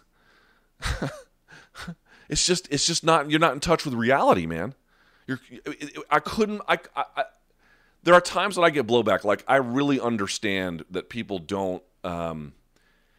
(laughs) it's just it's just not you're not in touch with reality, man. You're, I couldn't. I, I, I, there are times that I get blowback. Like I really understand that people don't. Um,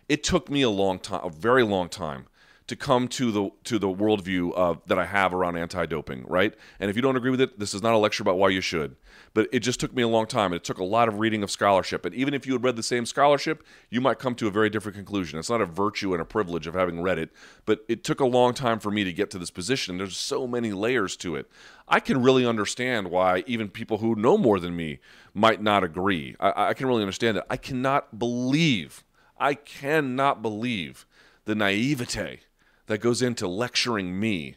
it took me a long time, a very long time, to come to the to the worldview of that I have around anti-doping, right? And if you don't agree with it, this is not a lecture about why you should. But it just took me a long time. It took a lot of reading of scholarship. And even if you had read the same scholarship, you might come to a very different conclusion. It's not a virtue and a privilege of having read it, but it took a long time for me to get to this position. There's so many layers to it. I can really understand why even people who know more than me might not agree. I, I can really understand it. I cannot believe, I cannot believe the naivete that goes into lecturing me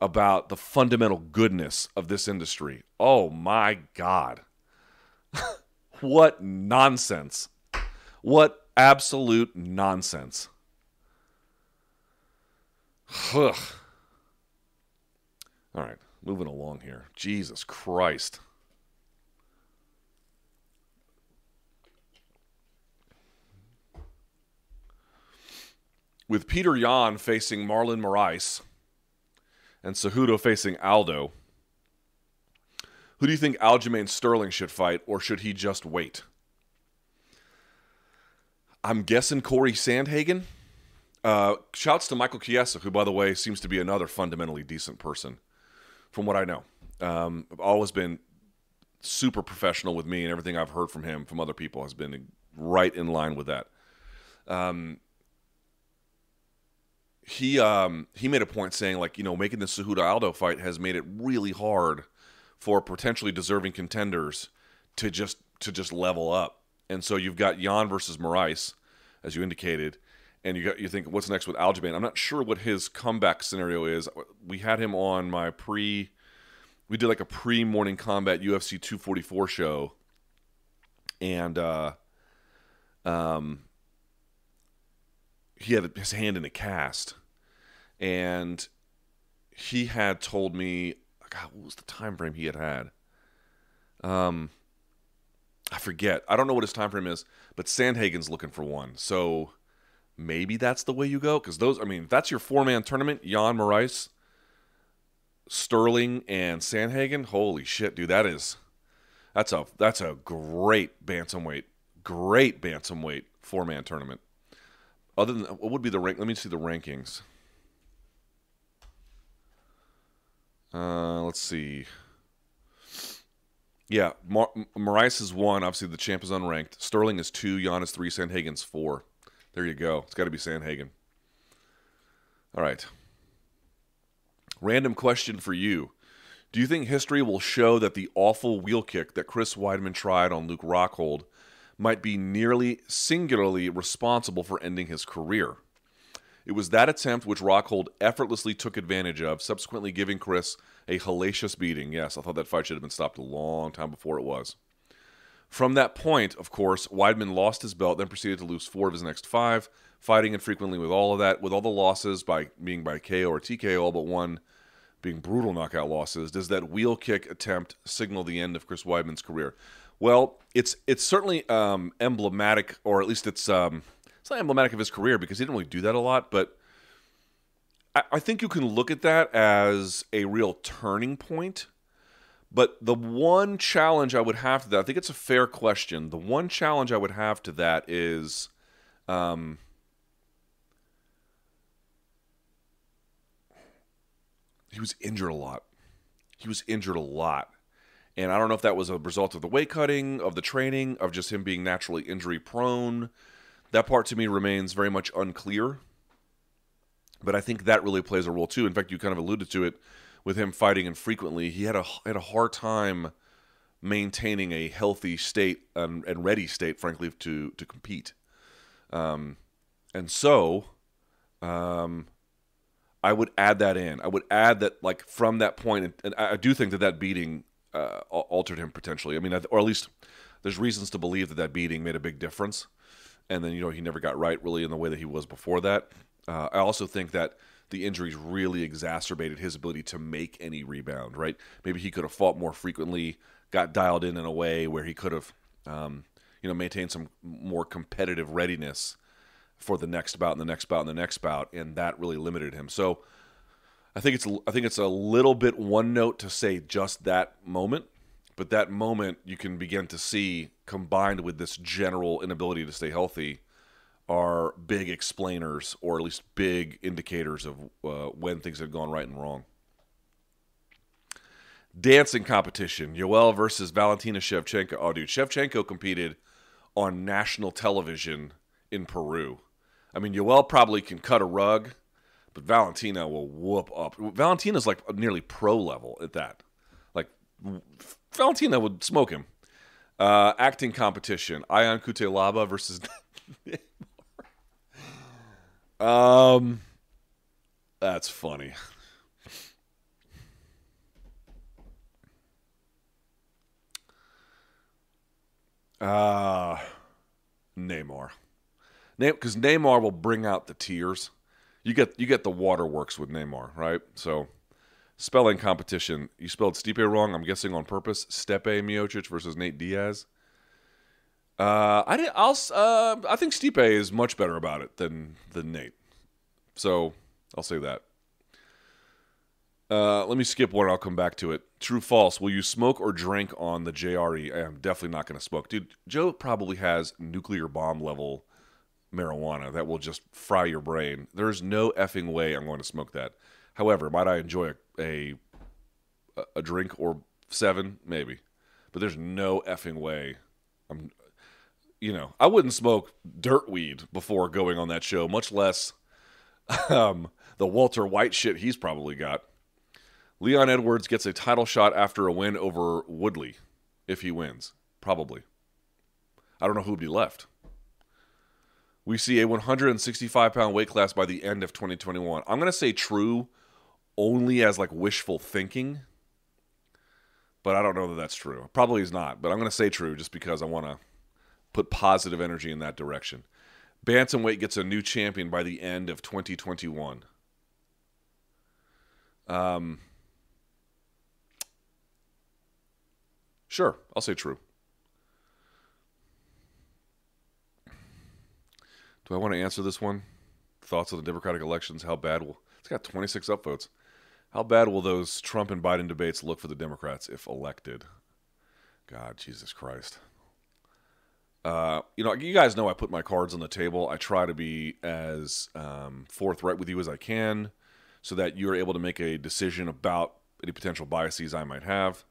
about the fundamental goodness of this industry. Oh my God. (laughs) what nonsense. What absolute nonsense. (sighs) All right, moving along here. Jesus Christ. With Petr Yan facing Marlon Moraes and Cejudo facing Aldo, who do you think Aljamain Sterling should fight, or should he just wait? I'm guessing Corey Sandhagen. Uh, shouts to Michael Chiesa, who, by the way, seems to be another fundamentally decent person, from what I know. Um, always been super professional with me, and everything I've heard from him from other people has been right in line with that. Um, he um, he made a point saying like you know making the Cejudo Aldo fight has made it really hard for potentially deserving contenders to just to just level up. And so you've got Yan versus Moraes, as you indicated, and you got you think what's next with Aljamain? I'm not sure what his comeback scenario is. We had him on my pre, we did like a pre morning combat UFC 244 show, and uh, um, he had his hand in a cast, and he had told me, God, what was the time frame he had had? Um, I forget. I don't know what his time frame is, but Sandhagen's looking for one. So maybe that's the way you go. Because those, I mean, that's your four man tournament. Yan Moraes, Sterling, and Sandhagen. Holy shit, dude, that is that's a that's a great bantamweight, great bantamweight four man tournament. Other than what would be the rank? Let me see the rankings. Uh, let's see. Yeah, Mar- Moraes is one. Obviously, the champ is unranked. Sterling is two. Yan is three. Sandhagen's four. There you go. It's got to be Sandhagen. All right. Random question for you. Do you think history will show that the awful wheel kick that Chris Weidman tried on Luke Rockhold might be nearly singularly responsible for ending his career? It was that attempt which Rockhold effortlessly took advantage of, subsequently giving Chris a hellacious beating. Yes, I thought that fight should have been stopped a long time before it was. From that point, of course, Weidman lost his belt, then proceeded to lose four of his next five, fighting infrequently with all of that, with all the losses by being by KO or TKO, all but one being brutal knockout losses. Does that wheel kick attempt signal the end of Chris Weidman's career? Well, it's it's certainly um, emblematic, or at least it's um, it's not emblematic of his career because he didn't really do that a lot, but I, I think you can look at that as a real turning point. But the one challenge I would have to that, I think it's a fair question. The one challenge I would have to that is um, he was injured a lot. He was injured a lot. And I don't know if that was a result of the weight cutting, of the training, of just him being naturally injury prone. That part to me remains very much unclear. But I think that really plays a role too. In fact, you kind of alluded to it with him fighting infrequently. He had a had a hard time maintaining a healthy state and, and ready state, frankly, to to compete. Um, and so, um, I would add that in. I would add that, like from that point, and I do think that that beating uh, altered him potentially. I mean, or at least there's reasons to believe that that beating made a big difference and then you know he never got right really in the way that he was before that. Uh, I also think that the injuries really exacerbated his ability to make any rebound. Right? Maybe he could have fought more frequently, got dialed in in a way where he could have, um, you know, maintained some more competitive readiness for the next bout and the next bout and the next bout, and that really limited him. So. I think it's I think it's a little bit one note to say just that moment, but that moment you can begin to see combined with this general inability to stay healthy are big explainers or at least big indicators of uh, when things have gone right and wrong. Dancing competition: Yoel versus Valentina Shevchenko. Oh, dude, Shevchenko competed on national television in Peru. I mean, Yoel probably can cut a rug but Valentina will whoop up. Valentina's like nearly pro level at that. Like Valentina would smoke him. Uh, acting competition: Ion Cutelaba versus. (laughs) um, that's funny. Uh Neymar. Because Neymar will bring out the tears you get you get the waterworks with Neymar, right? So spelling competition. You spelled Stipe wrong. I'm guessing on purpose. Stepe Miocic versus Nate Diaz. Uh, I did, I'll uh, I think Stipe is much better about it than than Nate. So I'll say that. Uh, let me skip one. I'll come back to it. True, false. Will you smoke or drink on the JRE? I am definitely not going to smoke, dude. Joe probably has nuclear bomb level marijuana that will just fry your brain. There's no effing way I'm going to smoke that. However, might I enjoy a a, a drink or seven? Maybe, but there's no effing way. I'm, you know, I wouldn't smoke dirt weed before going on that show, much less (laughs) um, the Walter White shit he's probably got. Leon Edwards gets a title shot after a win over Woodley, if he wins. Probably. I don't know who'd be left we see a 165 pound weight class by the end of 2021. I'm going to say true only as like wishful thinking, but I don't know that that's true. Probably is not, but I'm going to say true just because I want to put positive energy in that direction. Bantamweight gets a new champion by the end of 2021. Um, sure, I'll say true. Do I want to answer this one? Thoughts on the Democratic elections? How bad will it's got 26 upvotes? How bad will those Trump and Biden debates look for the Democrats if elected? God, Jesus Christ. Uh, you know, you guys know I put my cards on the table. I try to be as um, forthright with you as I can so that you're able to make a decision about any potential biases I might have.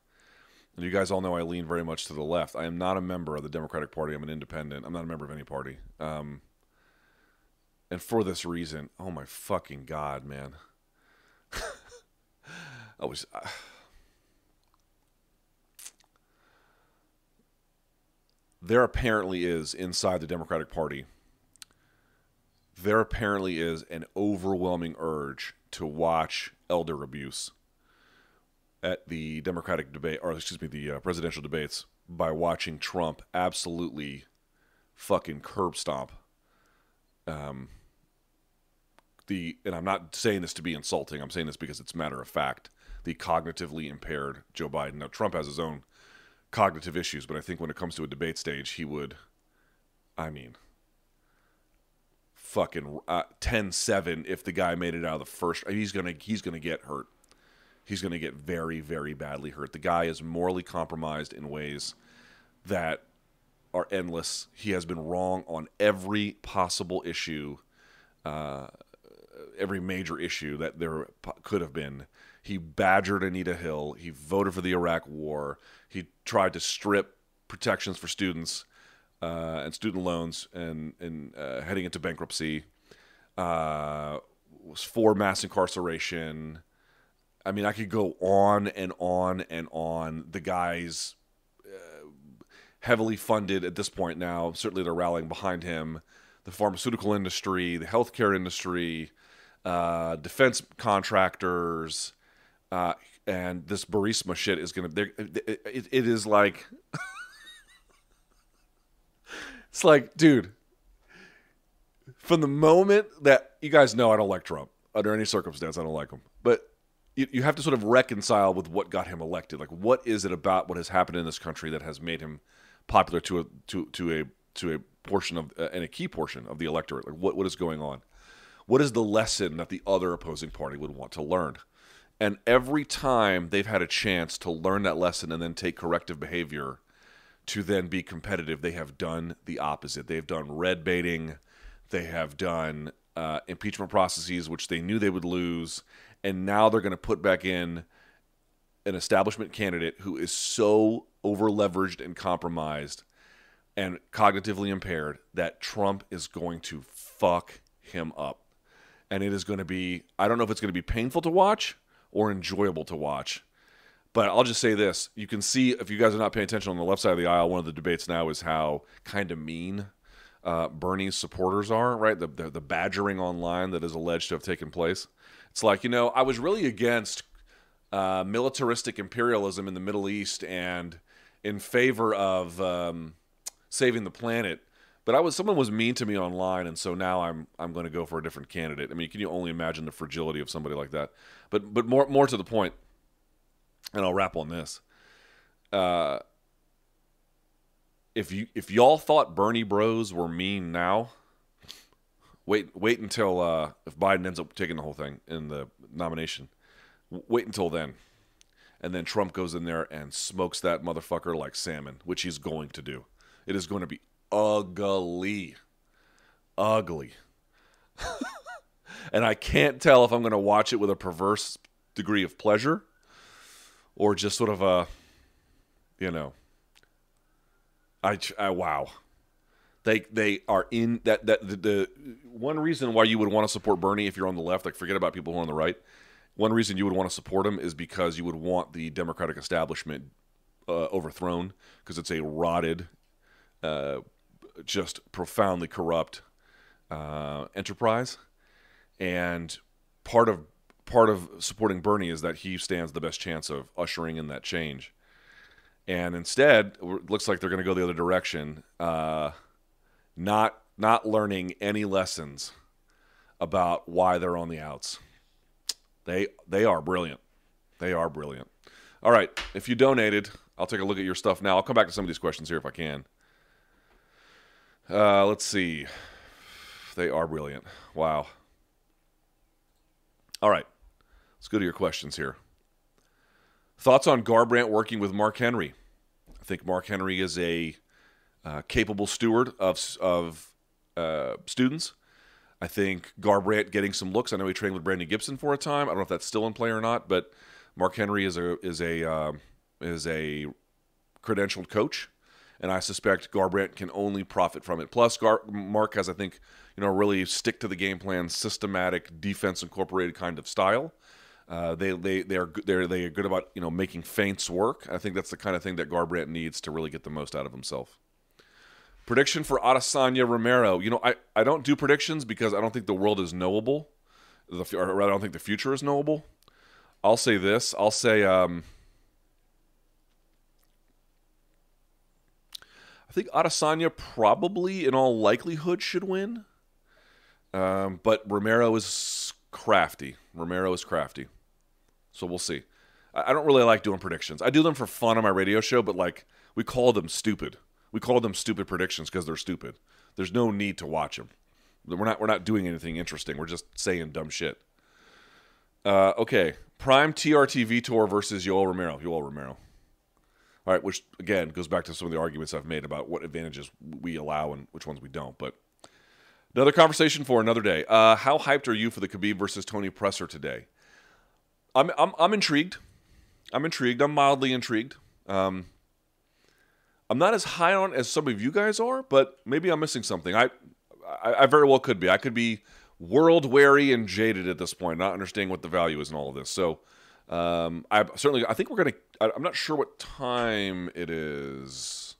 And you guys all know I lean very much to the left. I am not a member of the Democratic Party. I'm an independent. I'm not a member of any party. Um, and for this reason, oh my fucking god, man. (laughs) I was. Uh, there apparently is inside the Democratic Party. There apparently is an overwhelming urge to watch elder abuse at the Democratic debate, or excuse me, the uh, presidential debates by watching Trump absolutely fucking curb stomp um, the and I'm not saying this to be insulting. I'm saying this because it's matter of fact. The cognitively impaired Joe Biden. Now Trump has his own cognitive issues, but I think when it comes to a debate stage, he would. I mean, fucking uh, 10-7 if the guy made it out of the first. He's gonna he's gonna get hurt. He's gonna get very very badly hurt. The guy is morally compromised in ways that are endless. He has been wrong on every possible issue. Uh, every major issue that there could have been. He badgered Anita Hill. He voted for the Iraq War. He tried to strip protections for students uh, and student loans and, and uh, heading into bankruptcy. Uh, was for mass incarceration. I mean, I could go on and on and on. The guy's heavily funded at this point now. Certainly, they're rallying behind him. The pharmaceutical industry, the healthcare industry, uh, defense contractors, uh, and this Burisma shit is gonna. It, it, is like, (laughs) it's like, dude. From the moment that you guys know, I don't like Trump under any circumstance. I don't like him, but you, you have to sort of reconcile with what got him elected. Like, what is it about what has happened in this country that has made him popular to a to to a to a portion of uh, and a key portion of the electorate? Like, what what is going on? What is the lesson that the other opposing party would want to learn? And every time they've had a chance to learn that lesson and then take corrective behavior to then be competitive, they have done the opposite. They've done red baiting, they have done uh, impeachment processes, which they knew they would lose, and now they're going to put back in an establishment candidate who is so over leveraged and compromised and cognitively impaired that Trump is going to fuck him up. And it is going to be, I don't know if it's going to be painful to watch or enjoyable to watch. But I'll just say this you can see, if you guys are not paying attention on the left side of the aisle, one of the debates now is how kind of mean uh, Bernie's supporters are, right? The, the, the badgering online that is alleged to have taken place. It's like, you know, I was really against uh, militaristic imperialism in the Middle East and in favor of um, saving the planet. But I was someone was mean to me online, and so now I'm I'm going to go for a different candidate. I mean, can you only imagine the fragility of somebody like that? But but more more to the point, and I'll wrap on this. Uh, if you if y'all thought Bernie Bros were mean now, wait wait until uh, if Biden ends up taking the whole thing in the nomination. Wait until then, and then Trump goes in there and smokes that motherfucker like salmon, which he's going to do. It is going to be ugly, ugly, (laughs) and I can't tell if I'm going to watch it with a perverse degree of pleasure or just sort of a, you know I, I wow. They they are in that that the, the, one reason why you would want to support Bernie if you're on the left, like forget about people who are on the right. One reason you would want to support him is because you would want the Democratic establishment uh, overthrown because it's a rotted, uh, just profoundly corrupt uh, enterprise, and part of part of supporting Bernie is that he stands the best chance of ushering in that change. And instead it looks like they're going to go the other direction uh, not not learning any lessons about why they're on the outs they they are brilliant. They are brilliant. All right if you donated i'll take a look at your stuff now. I'll come back to some of these questions here if i can. Uh, let's see. They are brilliant. Wow. All right let's go to your questions here. Thoughts on Garbrandt working with Mark Henry? I think Mark Henry is a uh, capable steward of of uh, students. I think Garbrandt getting some looks. I know he trained with Brandon Gibson for a time. I don't know if that's still in play or not, but Mark Henry is a is a uh, is a credentialed coach, and I suspect Garbrandt can only profit from it. Plus, Gar- Mark has, I think, you know, really stick to the game plan, systematic defense incorporated kind of style. Uh, they they they are they're they are good about you know making feints work. I think that's the kind of thing that Garbrandt needs to really get the most out of himself. Prediction for Adesanya Romero. You know, I, I don't do predictions because I don't think the world is knowable. The, or rather, I don't think the future is knowable. I'll say this. I'll say um, I think Adesanya probably, in all likelihood, should win. Um, but Romero is crafty. Romero is crafty. So we'll see. I don't really like doing predictions. I do them for fun on my radio show, but like we call them stupid. We call them stupid predictions because they're stupid. There's no need to watch them. We're not we're not doing anything interesting. We're just saying dumb shit. Uh, okay, Prime TRT Vitor versus Yoel Romero. Yoel Romero. All right, which again goes back to some of the arguments I've made about what advantages we allow and which ones we don't. But another conversation for another day. Uh, how hyped are you for the Khabib versus Tony presser today? I'm I'm I'm intrigued. I'm intrigued. I'm mildly intrigued. Um, I'm not as high on as some of you guys are, but maybe I'm missing something. I, I, I very well could be. I could be world weary and jaded at this point, not understanding what the value is in all of this. So, um, I certainly I think we're gonna. I, I'm not sure what time it is.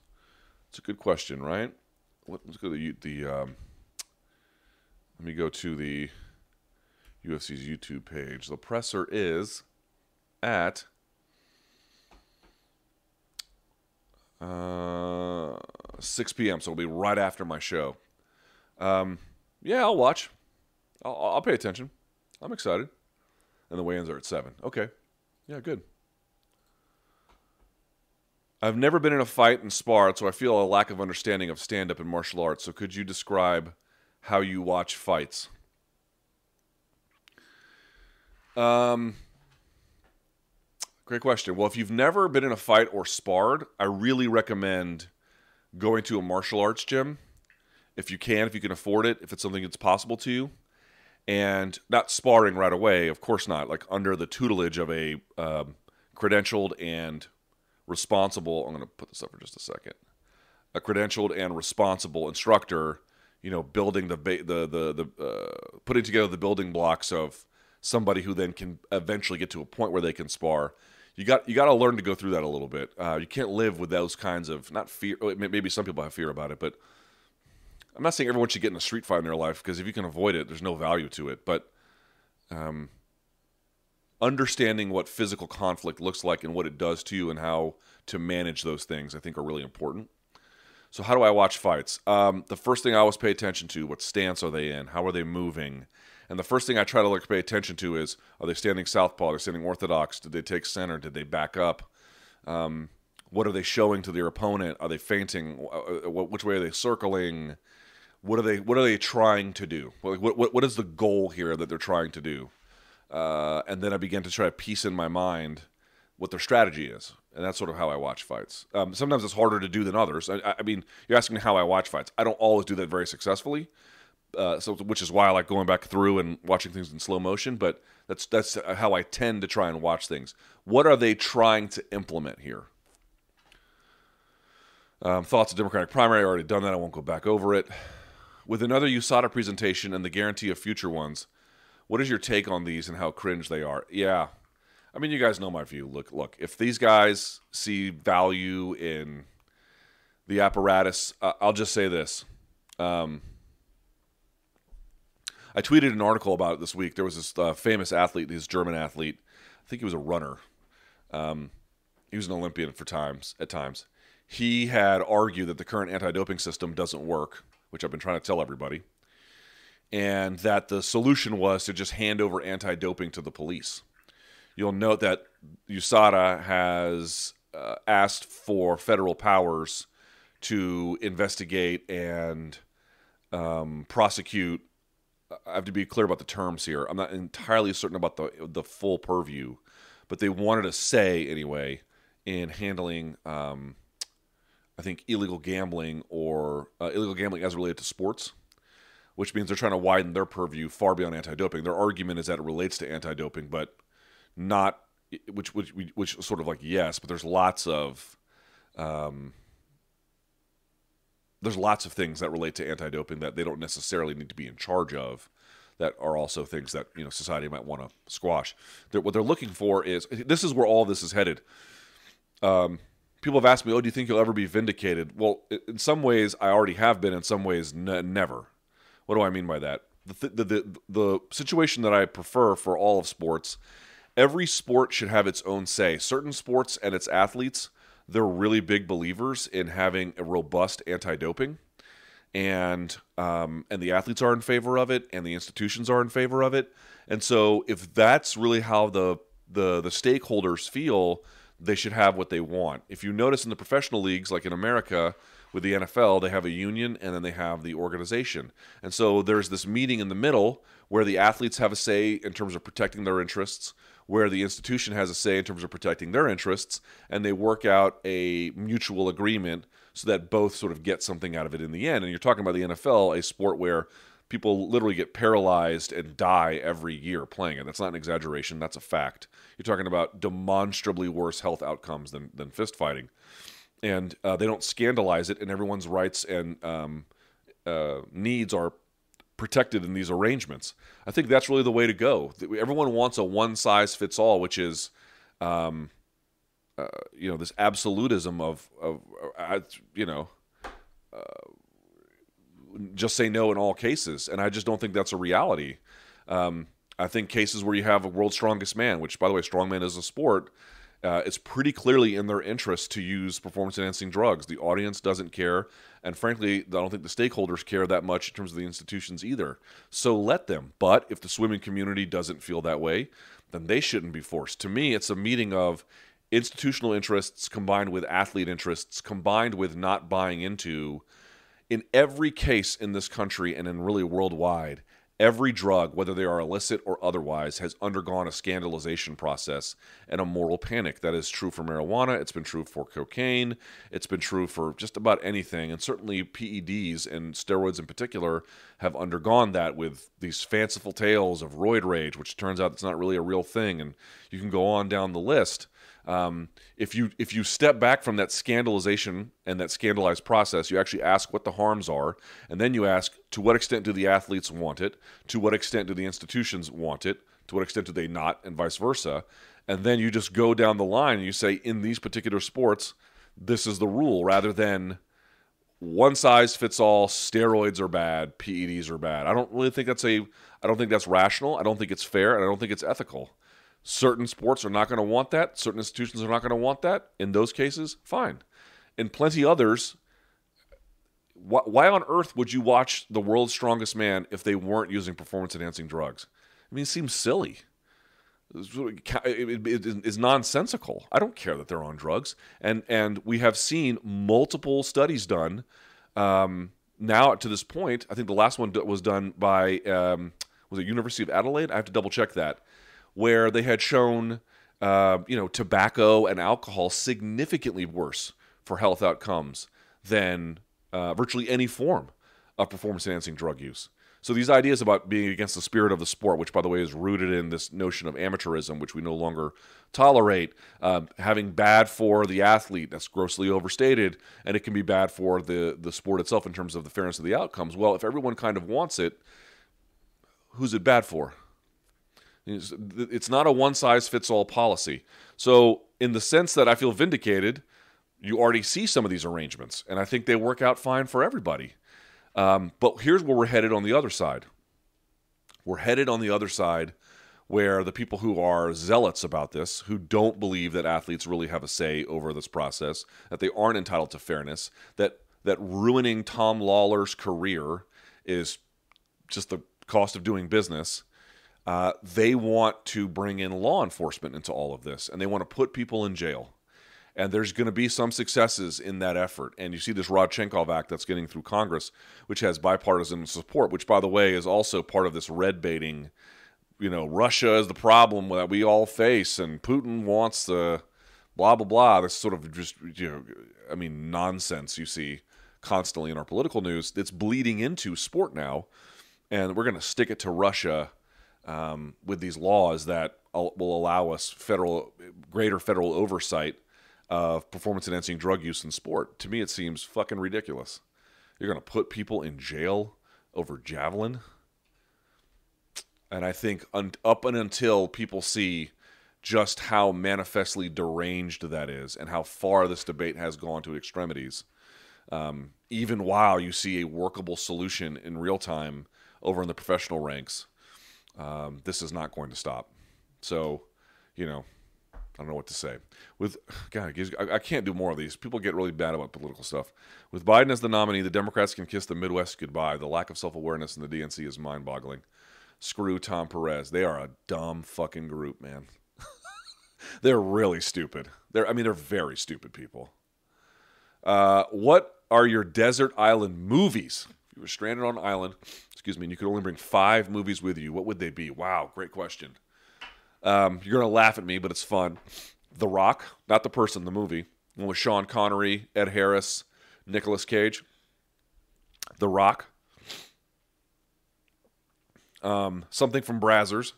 It's a good question, right? Let's go to the the. Um, let me go to the UFC's YouTube page. The presser is at uh, 6 p.m., so it'll be right after my show. Um, yeah, I'll watch. I'll, I'll pay attention. I'm excited. And the weigh-ins are at 7. Okay. Yeah, good. I've never been in a fight and sparred, so I feel a lack of understanding of stand-up and martial arts. So could you describe how you watch fights? Um, great question. Well, if you've never been in a fight or sparred, I really recommend going to a martial arts gym if you can, if you can afford it, if it's something that's possible to you, and not sparring right away. Of course not. Like under the tutelage of a um, credentialed and responsible. I'm going to put this up for just a second. A credentialed and responsible instructor. You know, building the the the the uh, putting together the building blocks of somebody who then can eventually get to a point where they can spar. You got you got to learn to go through that a little bit. Uh, you can't live with those kinds of not fear. Maybe some people have fear about it, but I'm not saying everyone should get in a street fight in their life because if you can avoid it, there's no value to it. But um, understanding what physical conflict looks like and what it does to you and how to manage those things, I think, are really important. So, how do I watch fights? Um, the first thing I always pay attention to: what stance are they in? How are they moving? And the first thing I try to like pay attention to is: are they standing southpaw? Are they standing orthodox? Did they take center? Did they back up? Um, what are they showing to their opponent? Are they feinting? Uh, uh, which way are they circling? what are they what are they trying to do? What what what is the goal here that they're trying to do? Uh, and then I began to try to piece in my mind what their strategy is, and that's sort of how I watch fights. Um, sometimes it's harder to do than others. I, I, mean, you're asking me how I watch fights. I don't always do that very successfully, uh, so which is why I like going back through and watching things in slow motion. But that's that's how I tend to try and watch things. What are they trying to implement here? Um, thoughts of Democratic primary. I already done that. I won't go back over it with another USADA presentation and the guarantee of future ones. What is your take on these and how cringe they are? Yeah. I mean, you guys know my view. Look, look, if these guys see value in the apparatus, uh, I'll just say this. Um, I tweeted an article about it this week. There was this uh, famous athlete, this German athlete. I think he was a runner. Um, he was an Olympian for times at times. He had argued that the current anti-doping system doesn't work which I've been trying to tell everybody, and that the solution was to just hand over anti doping to the police. You'll note that USADA has uh, asked for federal powers to investigate and um, prosecute. I have to be clear about the terms here. I'm not entirely certain about the the full purview, but they wanted a say anyway in handling um, I think, illegal gambling or uh, illegal gambling as related to sports, which means they're trying to widen their purview far beyond anti-doping. Their argument is that it relates to anti-doping, but not which which which sort of like yes, but there's lots of um, there's lots of things that relate to anti-doping that they don't necessarily need to be in charge of that are also things that you know society might want to squash. They're, what they're looking for is this is where all this is headed. Um, people have asked me, "Oh, do you think you'll ever be vindicated?" Well, in some ways, I already have been. In some ways, n- never. What do I mean by that? The, th- the, the the situation that I prefer for all of sports, every sport should have its own say. Certain sports and its athletes, they're really big believers in having a robust anti-doping, and um, and the athletes are in favor of it, and the institutions are in favor of it. And so, if that's really how the the the stakeholders feel they should have what they want. If you notice in the professional leagues, like in America with the NFL, they have a union and then they have the organization. And so there's this meeting in the middle where the athletes have a say in terms of protecting their interests, where the institution has a say in terms of protecting their interests, and they work out a mutual agreement so that both sort of get something out of it in the end. And you're talking about the NFL, a sport where people literally get paralyzed and die every year playing it. That's not an exaggeration, that's a fact. You're talking about demonstrably worse health outcomes than, than fist fighting. And uh, they don't scandalize it, and everyone's rights and um, uh, needs are protected in these arrangements. I think that's really the way to go. Everyone wants a one size fits all, which is, um, uh, you know, this absolutism of, of uh, you know, uh, just say no in all cases, and I just don't think that's a reality. Um, I think cases where you have a world's strongest man, which by the way, strongman is a sport, uh, it's pretty clearly in their interest to use performance enhancing drugs. The audience doesn't care, and frankly, I don't think the stakeholders care that much in terms of the institutions either. So let them. But if the swimming community doesn't feel that way, then they shouldn't be forced. To me, it's a meeting of institutional interests combined with athlete interests combined with not buying into in every case in this country and in really worldwide, Every drug, whether they are illicit or otherwise, has undergone a scandalization process and a moral panic. That is true for marijuana. It's been true for cocaine. It's been true for just about anything. And certainly PEDs and steroids in particular have undergone that with these fanciful tales of roid rage, which turns out it's not really a real thing. And you can go on down the list. Um, if you if you step back from that scandalization and that scandalized process, you actually ask what the harms are, and then you ask to what extent do the athletes want it, to what extent do the institutions want it, to what extent do they not, and vice versa, and then you just go down the line and you say in these particular sports, this is the rule, rather than one size fits all steroids are bad peds are bad. I don't really think that's a i don't think that's rational. I don't think it's fair and i don't think it's ethical Certain sports are not going to want that. Certain institutions are not going to want that. In those cases, fine. In plenty others, why on earth would you watch The World's Strongest Man if they weren't using performance enhancing drugs? I mean, it seems silly. It is nonsensical. I don't care that they're on drugs, and and we have seen multiple studies done. Um, now to this point, I think the last one was done by um, was it University of Adelaide. I have to double check that where they had shown, uh, you know, tobacco and alcohol significantly worse for health outcomes than uh, virtually any form of performance enhancing drug use. So these ideas about being against the spirit of the sport, which by the way is rooted in this notion of amateurism, which we no longer tolerate, um, having bad for the athlete, that's grossly overstated, and it can be bad for the the sport itself in terms of the fairness of the outcomes. Well, if everyone kind of wants it, who's it bad for? It's not a one size fits all policy. So, in the sense that I feel vindicated, you already see some of these arrangements, and I think they work out fine for everybody. Um, but here's where we're headed on the other side. We're headed on the other side where the people who are zealots about this, who don't believe that athletes really have a say over this process, that they aren't entitled to fairness, that that ruining Tom Lawlor's career is just the cost of doing business uh, they want to bring in law enforcement into all of this, and they want to put people in jail. And there's going to be some successes in that effort. And you see this Rodchenkov Act that's getting through Congress, which has bipartisan support, which, by the way, is also part of this red baiting. You know, Russia is the problem that we all face, and Putin wants the blah, blah, blah. This sort of just, you know, I mean, nonsense you see constantly in our political news. It's bleeding into sport now. And we're going to stick it to Russia um, with these laws that will allow us federal greater federal oversight of performance enhancing drug use in sport. To me, it seems fucking ridiculous. You're going to put people in jail over javelin, and I think un- up and until people see just how manifestly deranged that is and how far this debate has gone to extremities. Um, even while you see a workable solution in real time over in the professional ranks, um, this is not going to stop. So, you know, I don't know what to say. With God, I can't do more of these. People get really bad about political stuff. With Biden as the nominee, the Democrats can kiss the Midwest goodbye. The lack of self awareness in the DNC is mind boggling. Screw Tom Perez. They are a dumb fucking group, man. (laughs) they're really stupid. They're, I mean, they're very stupid people. Uh, what are your desert island movies? You were stranded on an island excuse me, and you could only bring five movies with you, what would they be? Wow, great question. Um, you're gonna laugh at me, but it's fun. The Rock, not the person, the movie. One with Sean Connery, Ed Harris, Nicolas Cage. The Rock. Um, something from Brazzers.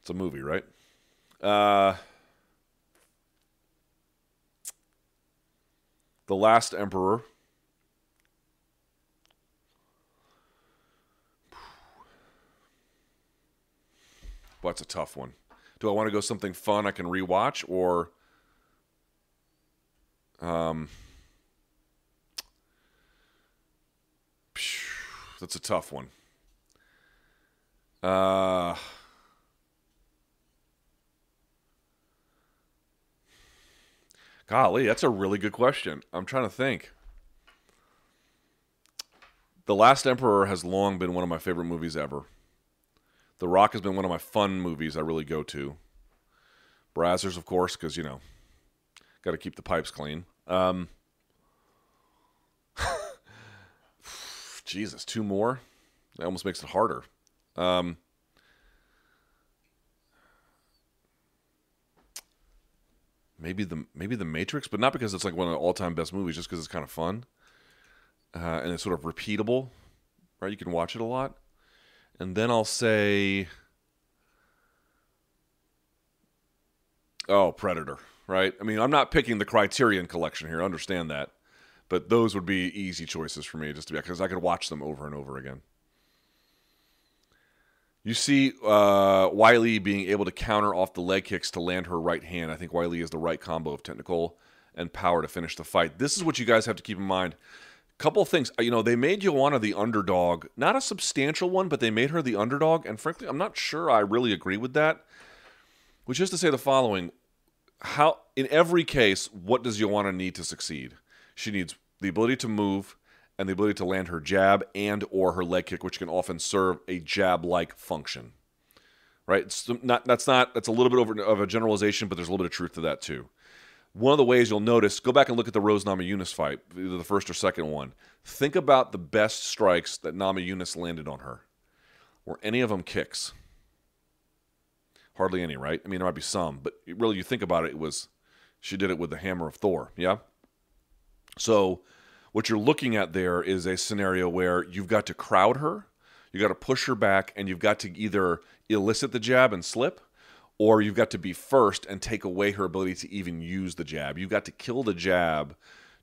It's a movie, right? Uh, the Last Emperor. Well, that's a tough one. Do I want to go something fun I can rewatch or um (sighs) that's a tough one. Uh Golly, that's a really good question. I'm trying to think. The Last Emperor has long been one of my favorite movies ever. The Rock has been one of my fun movies I really go to. Brazzers, of course, because, you know, got to keep the pipes clean. Um, (laughs) Jesus, two more. That almost makes it harder. Um, maybe the maybe the Matrix, but not because it's like one of the all time best movies, just because it's kind of fun uh, and it's sort of repeatable. Right, you can watch it a lot, and then I'll say, oh, Predator. Right. I mean, I'm not picking the Criterion collection here. Understand that, but those would be easy choices for me, just to be because I could watch them over and over again. You see uh, Weili being able to counter off the leg kicks to land her right hand. I think Weili is the right combo of technical and power to finish the fight. This is what you guys have to keep in mind. Couple things, uh, you know, they made Joanna the underdog, not a substantial one, but they made her the underdog. And frankly, I'm not sure I really agree with that. Which is to say the following: How, in every case, what does Joanna need to succeed? She needs the ability to move, and the ability to land her jab and or her leg kick, which can often serve a jab-like function. Right? It's not that's not that's a little bit over of a generalization, but there's a little bit of truth to that too. One of the ways you'll notice, go back and look at the Rose Namajunas fight, either the first or second one. Think about the best strikes that Namajunas landed on her. Were any of them kicks? Hardly any, right? I mean, there might be some, but really, you think about it, it was she did it with the hammer of Thor, yeah. So what you're looking at there is a scenario where you've got to crowd her, you got to push her back, and you've got to either elicit the jab and slip, or you've got to be first and take away her ability to even use the jab. You've got to kill the jab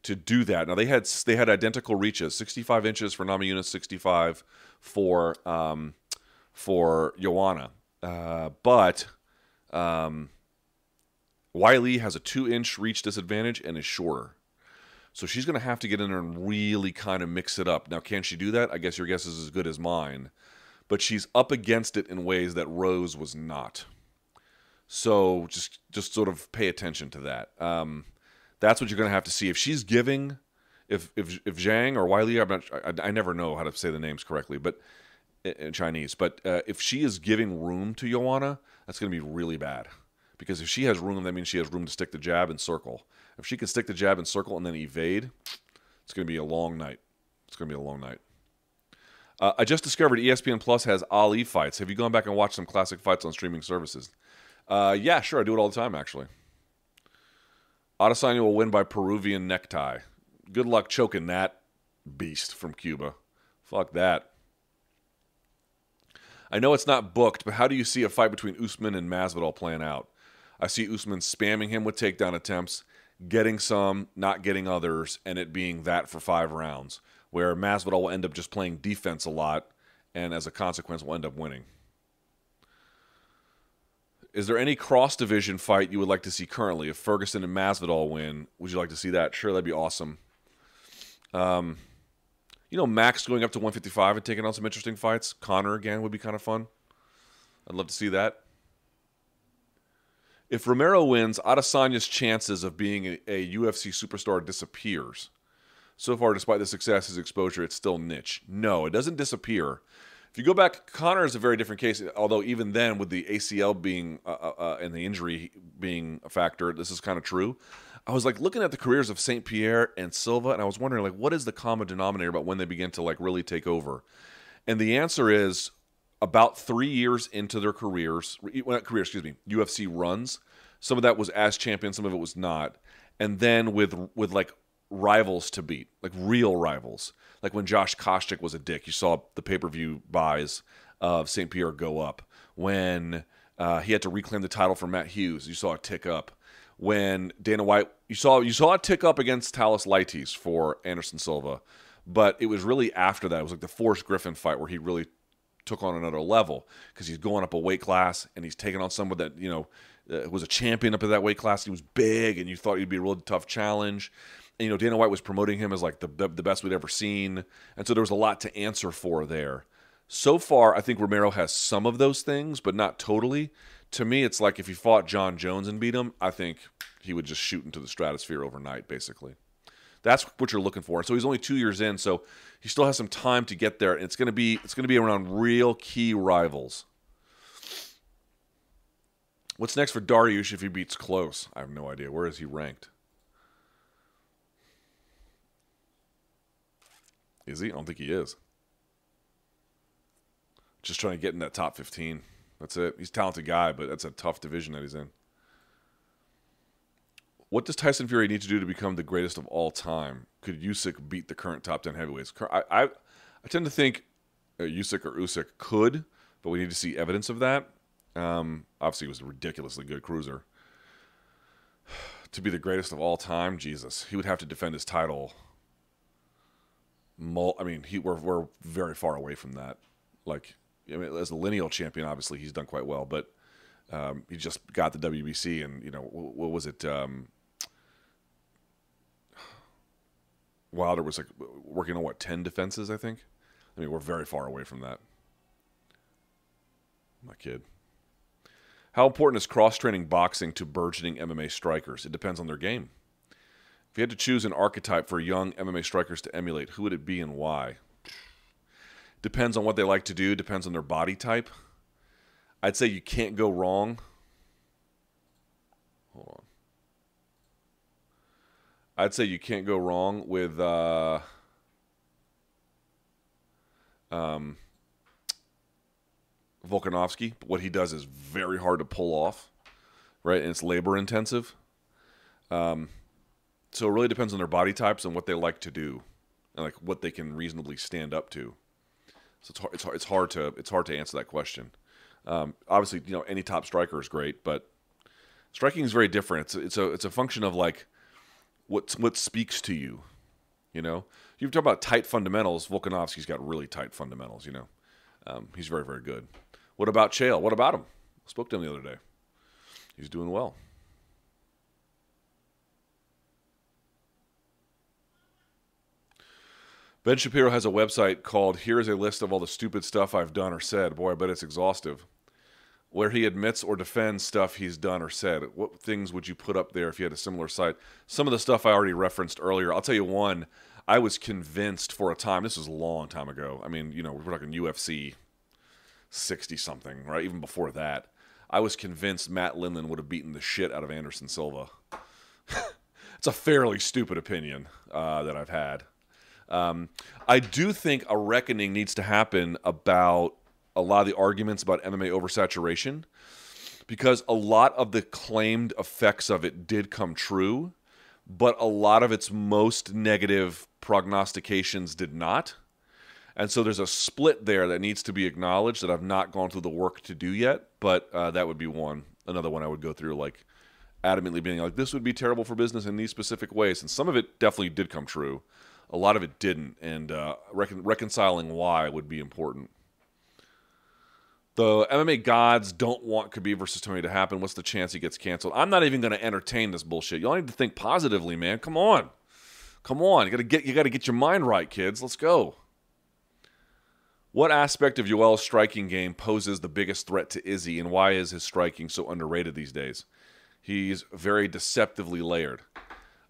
to do that. Now they had they had identical reaches, 65 inches for Namajunas, 65 for um, for Joanna, uh, but um, Weili has a two inch reach disadvantage and is shorter. So she's going to have to get in there and really kind of mix it up. Now, can she do that? I guess your guess is as good as mine. But she's up against it in ways that Rose was not. So just just sort of pay attention to that. Um, that's what you're going to have to see. If she's giving, if if if Zhang or Weili, I'm not, I, I never know how to say the names correctly, but in Chinese. But uh, if she is giving room to Joanna, that's going to be really bad. Because if she has room, that means she has room to stick the jab and circle. If she can stick the jab and circle and then evade, it's going to be a long night. It's going to be a long night. Uh, I just discovered ESPN Plus has Ali fights. Have you gone back and watched some classic fights on streaming services? Uh, yeah, sure. I do it all the time, actually. Adesanya will win by Peruvian necktie. Good luck choking that beast from Cuba. Fuck that. I know it's not booked, but how do you see a fight between Usman and Masvidal playing out? I see Usman spamming him with takedown attempts, getting some, not getting others, and it being that for five rounds, where Masvidal will end up just playing defense a lot, and as a consequence, will end up winning. Is there any cross division fight you would like to see currently? If Ferguson and Masvidal win, would you like to see that? Sure, that'd be awesome. Um, you know, Max going up to 155 and taking on some interesting fights. Conor again would be kind of fun. I'd love to see that. If Romero wins, Adesanya's chances of being a, a, UFC superstar disappears. So far, despite the success, his exposure, it's still niche. No, it doesn't disappear. If you go back, Conor is a very different case. Although even then, with the ACL being uh, uh, uh, and the injury being a factor, this is kind of true. I was like looking at the careers of Saint Pierre and Silva, and I was wondering like, what is the common denominator about when they begin to like really take over? And the answer is about three years into their careers, well, not excuse me, UFC runs. Some of that was as champion, some of it was not. And then with with like rivals to beat, like real rivals, like when Josh Koscheck was a dick, you saw the pay per view buys of St. Pierre go up. When uh, he had to reclaim the title from Matt Hughes, you saw it tick up. When Dana White, you saw you saw it tick up against Thales Leites for Anderson Silva, but it was really after that. It was like the Forrest Griffin fight where he really took on another level because he's going up a weight class and he's taking on someone that you know uh, was a champion up at that weight class. He was big, and you thought he'd be a really tough challenge. You know, Dana White was promoting him as like the, the the best we'd ever seen, and so there was a lot to answer for there. So far, I think Romero has some of those things, but not totally. To me, it's like if he fought Jon Jones and beat him, I think he would just shoot into the stratosphere overnight, basically. That's what you're looking for. So he's only two years in, so he still has some time to get there. And it's gonna be it's gonna be around real key rivals. What's next for Dariush if he beats Klose? I have no idea. Where is he ranked? Is he? I don't think he is. Just trying to get in that top 15. That's it. He's a talented guy, but that's a tough division that he's in. What does Tyson Fury need to do to become the greatest of all time? Could Usyk beat the current top 10 heavyweights? I, I, I tend to think uh, Usyk or Usyk could, but we need to see evidence of that. Um, obviously, he was a ridiculously good cruiser. (sighs) to be the greatest of all time, Jesus, he would have to defend his title. I mean, he we're we're very far away from that. Like, I mean, as a lineal champion, obviously he's done quite well, but um, he just got the WBC, and you know, what was it? Um, Wilder was like working on what ten defenses, I think. I mean, we're very far away from that. My kid. How important is cross training boxing to burgeoning MMA strikers? It depends on their game. If you had to choose an archetype for young MMA strikers to emulate, who would it be and why? Depends on what they like to do, depends on their body type. I'd say you can't go wrong. Hold on. I'd say you can't go wrong with uh, um, Volkanovski. What he does is very hard to pull off, right? And it's labor intensive. Um, so it really depends on their body types and what they like to do, and like what they can reasonably stand up to. So it's hard, it's hard, it's hard to it's hard to answer that question. Um, obviously, you know any top striker is great, but striking is very different. It's it's a it's a function of like what what speaks to you. You know, you talk about tight fundamentals. Volkanovski's got really tight fundamentals. You know, um, he's very very good. What about Chael? What about him? I spoke to him the other day. He's doing well. Ben Shapiro has a website called Here's a List of All the Stupid Stuff I've Done or Said. Boy, I bet it's exhaustive. Where he admits or defends stuff he's done or said. What things would you put up there if you had a similar site? Some of the stuff I already referenced earlier. I'll tell you one. I was convinced for a time, this was a long time ago. I mean, you know, we're talking UFC 60 something, right? Even before that, I was convinced Matt Lindland would have beaten the shit out of Anderson Silva. (laughs) it's a fairly stupid opinion uh, that I've had. Um, I do think a reckoning needs to happen about a lot of the arguments about MMA oversaturation because a lot of the claimed effects of it did come true, but a lot of its most negative prognostications did not. And so there's a split there that needs to be acknowledged that I've not gone through the work to do yet, but uh, that would be one. Another one I would go through, like adamantly being like, this would be terrible for business in these specific ways. And some of it definitely did come true, a lot of it didn't. And uh, recon- reconciling why would be important. The MMA gods don't want Khabib versus Tony to happen. What's the chance he gets canceled? I'm not even going to entertain this bullshit. Y'all need to think positively, man. Come on, come on. You got to get you got to get your mind right, kids. Let's go. What aspect of Yoel's striking game poses the biggest threat to Izzy, and why is his striking so underrated these days? He's very deceptively layered.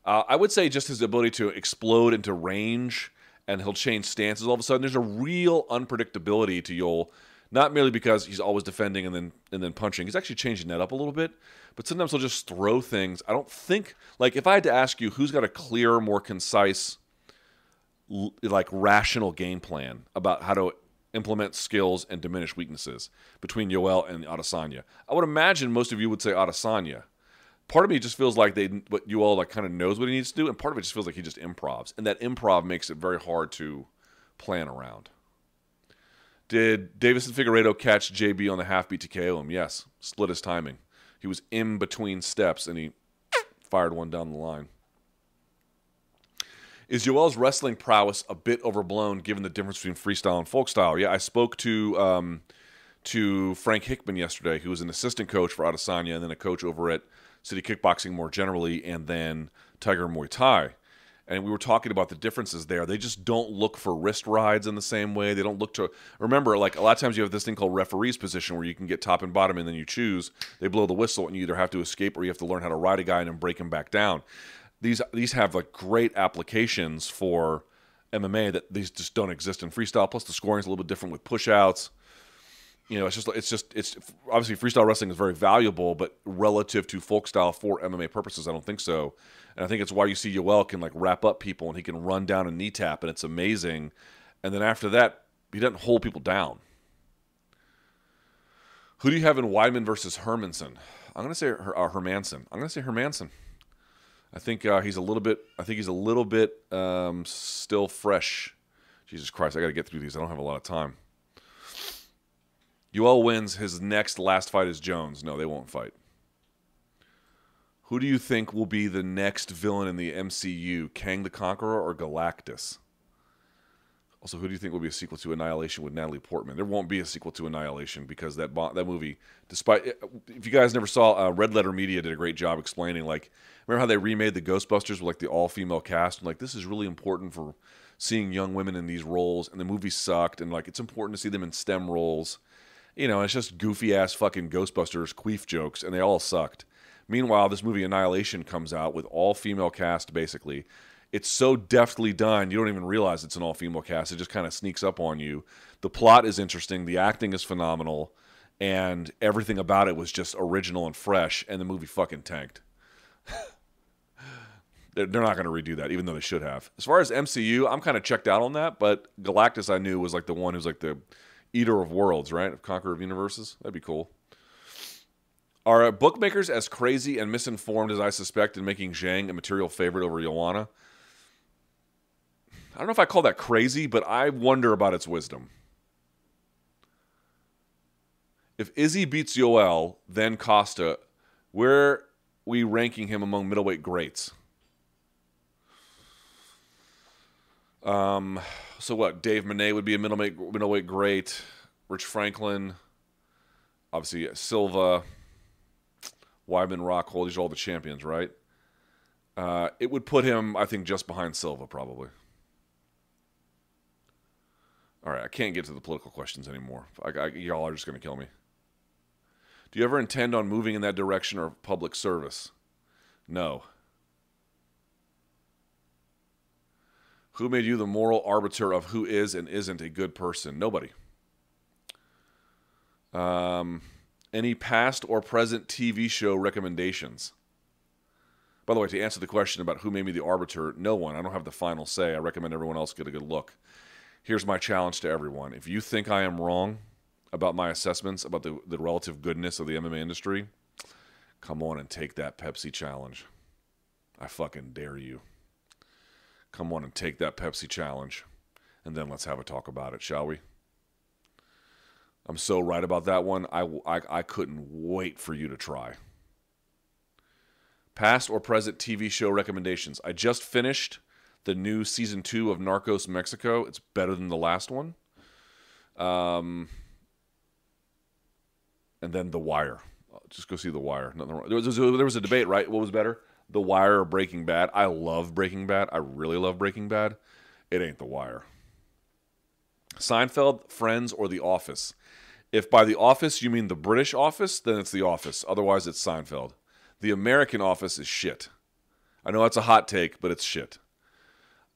Uh, I would say just his ability to explode into range, and he'll change stances all of a sudden. There's a real unpredictability to Yoel, not merely because he's always defending and then and then punching. He's actually changing that up a little bit, but sometimes he'll just throw things. I don't think like if I had to ask you who's got a clearer, more concise, like rational game plan about how to implement skills and diminish weaknesses between Yoel and Adesanya. I would imagine most of you would say Adesanya. Part of me just feels like they, but Yoel like kind of knows what he needs to do, and part of it just feels like he just improvs, and that improv makes it very hard to plan around. Did Deiveson Figueiredo catch JB on the half beat to KO him? Yes, split his timing. He was in between steps, and he fired one down the line. Is Yoel's wrestling prowess a bit overblown given the difference between freestyle and folk style? Yeah, I spoke to um, to Frank Hickman yesterday, who was an assistant coach for Adesanya and then a coach over at City Kickboxing more generally, and then Tiger Muay Thai. And we were talking about the differences there. They just don't look for wrist rides in the same way. They don't look to remember like a lot of times you have this thing called referee's position where you can get top and bottom and then you choose. They blow the whistle and you either have to escape or you have to learn how to ride a guy and then break him back down these these have like great applications for MMA that these just don't exist in freestyle. Plus, the scoring is a little bit different with pushouts. You know, it's just it's just it's obviously freestyle wrestling is very valuable, but relative to folk style for MMA purposes, I don't think so. And I think it's why you see Yoel can like wrap up people and he can run down a knee tap and it's amazing. And then after that, he doesn't hold people down. Who do you have in Weidman versus Hermansson? I'm to say Her- uh, Hermansson. I'm to say Hermansson. I think uh, he's a little bit. I think he's a little bit um, still fresh. Jesus Christ, I got to get through these. I don't have a lot of time. Yoel wins. His next last fight is Jones. No, they won't fight. Who do you think will be the next villain in the MCU? Kang the Conqueror or Galactus? Also, who do you think will be a sequel to Annihilation with Natalie Portman? There won't be a sequel to Annihilation because that bo- that movie, despite if you guys never saw, uh, Red Letter Media did a great job explaining. Like, remember how they remade the Ghostbusters with like the all female cast? And like, this is really important for seeing young women in these roles. And the movie sucked, and like, it's important to see them in STEM roles. You know, it's just goofy ass fucking Ghostbusters queef jokes, and they all sucked. Meanwhile, this movie Annihilation comes out with all female cast basically. It's so deftly done you don't even realize it's an all female cast. It just kind of sneaks up on you. The plot is interesting the acting is phenomenal and everything about it was just original and fresh and the movie fucking tanked. (laughs) They're, not going to redo that even though they should have. As far as mcu i'm kind of checked out on that but galactus i knew was like the one who's like the eater of worlds right conqueror of universes that'd be cool are uh, bookmakers as crazy and misinformed as I suspect in making Zhang a material favorite over Joanna? I don't know if I call that crazy, but I wonder about its wisdom. If Izzy beats Yoel, then Costa, where we ranking him among middleweight greats? Um, so what? Dave Menne would be a middleweight middleweight great. Rich Franklin, obviously Silva, Weidman, Rockhold. These are all the champions, right? Uh, it would put him, I think, just behind Silva, probably. All right, I can't get to the political questions anymore. I, I, y'all are just going to kill me. Do you ever intend on moving in that direction or public service? No. Who made you the moral arbiter of who is and isn't a good person? Nobody. Um, any past or present TV show recommendations? By the way, to answer the question about who made me the arbiter, no one. I don't have the final say. I recommend everyone else get a good look here's my challenge to everyone. If you think I am wrong about my assessments about the, the relative goodness of the MMA industry, come on and take that Pepsi challenge. I fucking dare you. Come on and take that Pepsi challenge. And then let's have a talk about it, shall we? I'm so right about that one. I, I, I couldn't wait for you to try. Past or present TV show recommendations. I just finished the new season two of Narcos Mexico. It's better than the last one. Um, and then The Wire. Just go see The Wire. Nothing wrong. There was, there was a debate, right? What was better, The Wire or Breaking Bad? I love Breaking Bad. I really love Breaking Bad. It ain't The Wire. Seinfeld, Friends, or The Office. If by The Office you mean the British Office, then it's The Office. Otherwise, it's Seinfeld. The American Office is shit. I know that's a hot take, but it's shit.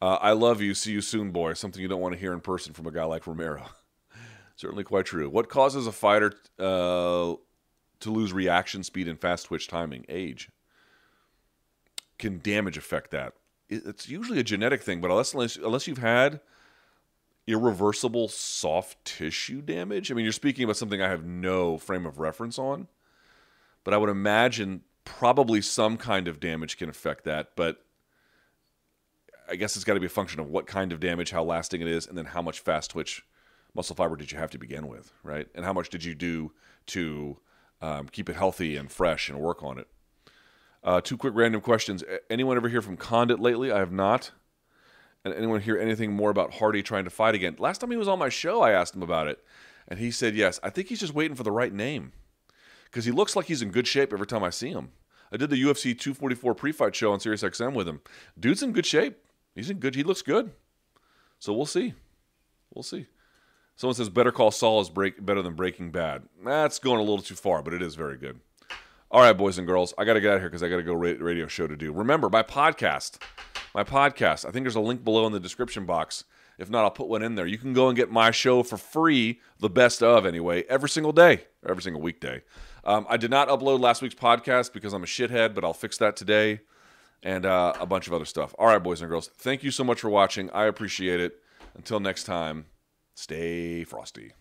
Uh, I love you. See you soon, boy. Something you don't want to hear in person from a guy like Romero. (laughs) Certainly quite true. What causes a fighter uh, to lose reaction speed and fast twitch timing? Age. Can damage affect that? It's usually a genetic thing, but unless unless you've had irreversible soft tissue damage, I mean, you're speaking about something I have no frame of reference on, but I would imagine probably some kind of damage can affect that. But I guess it's got to be a function of what kind of damage, how lasting it is, and then how much fast twitch muscle fiber did you have to begin with, right? And how much did you do to um, keep it healthy and fresh and work on it? Uh, two quick random questions. Anyone ever hear from Condit lately? I have not. And anyone hear anything more about Hardy trying to fight again? Last time he was on my show, I asked him about it, and he said yes. I think he's just waiting for the right name because he looks like he's in good shape every time I see him. I did the UFC 244 pre-fight show on SiriusXM with him. Dude's in good shape. He's in good. He looks good. So we'll see. We'll see. Someone says Better Call Saul is break, better than Breaking Bad. That's going a little too far, but it is very good. All right, boys and girls, I got to get out of here because I got to go radio show to do. Remember, my podcast, my podcast. I think there's a link below in the description box. If not, I'll put one in there. You can go and get my show for free, the best of anyway, every single day, every single weekday. Um, I did not upload last week's podcast because I'm a shithead, but I'll fix that today and uh, a bunch of other stuff. All right, boys and girls, thank you so much for watching. I appreciate it. Until next time, stay frosty.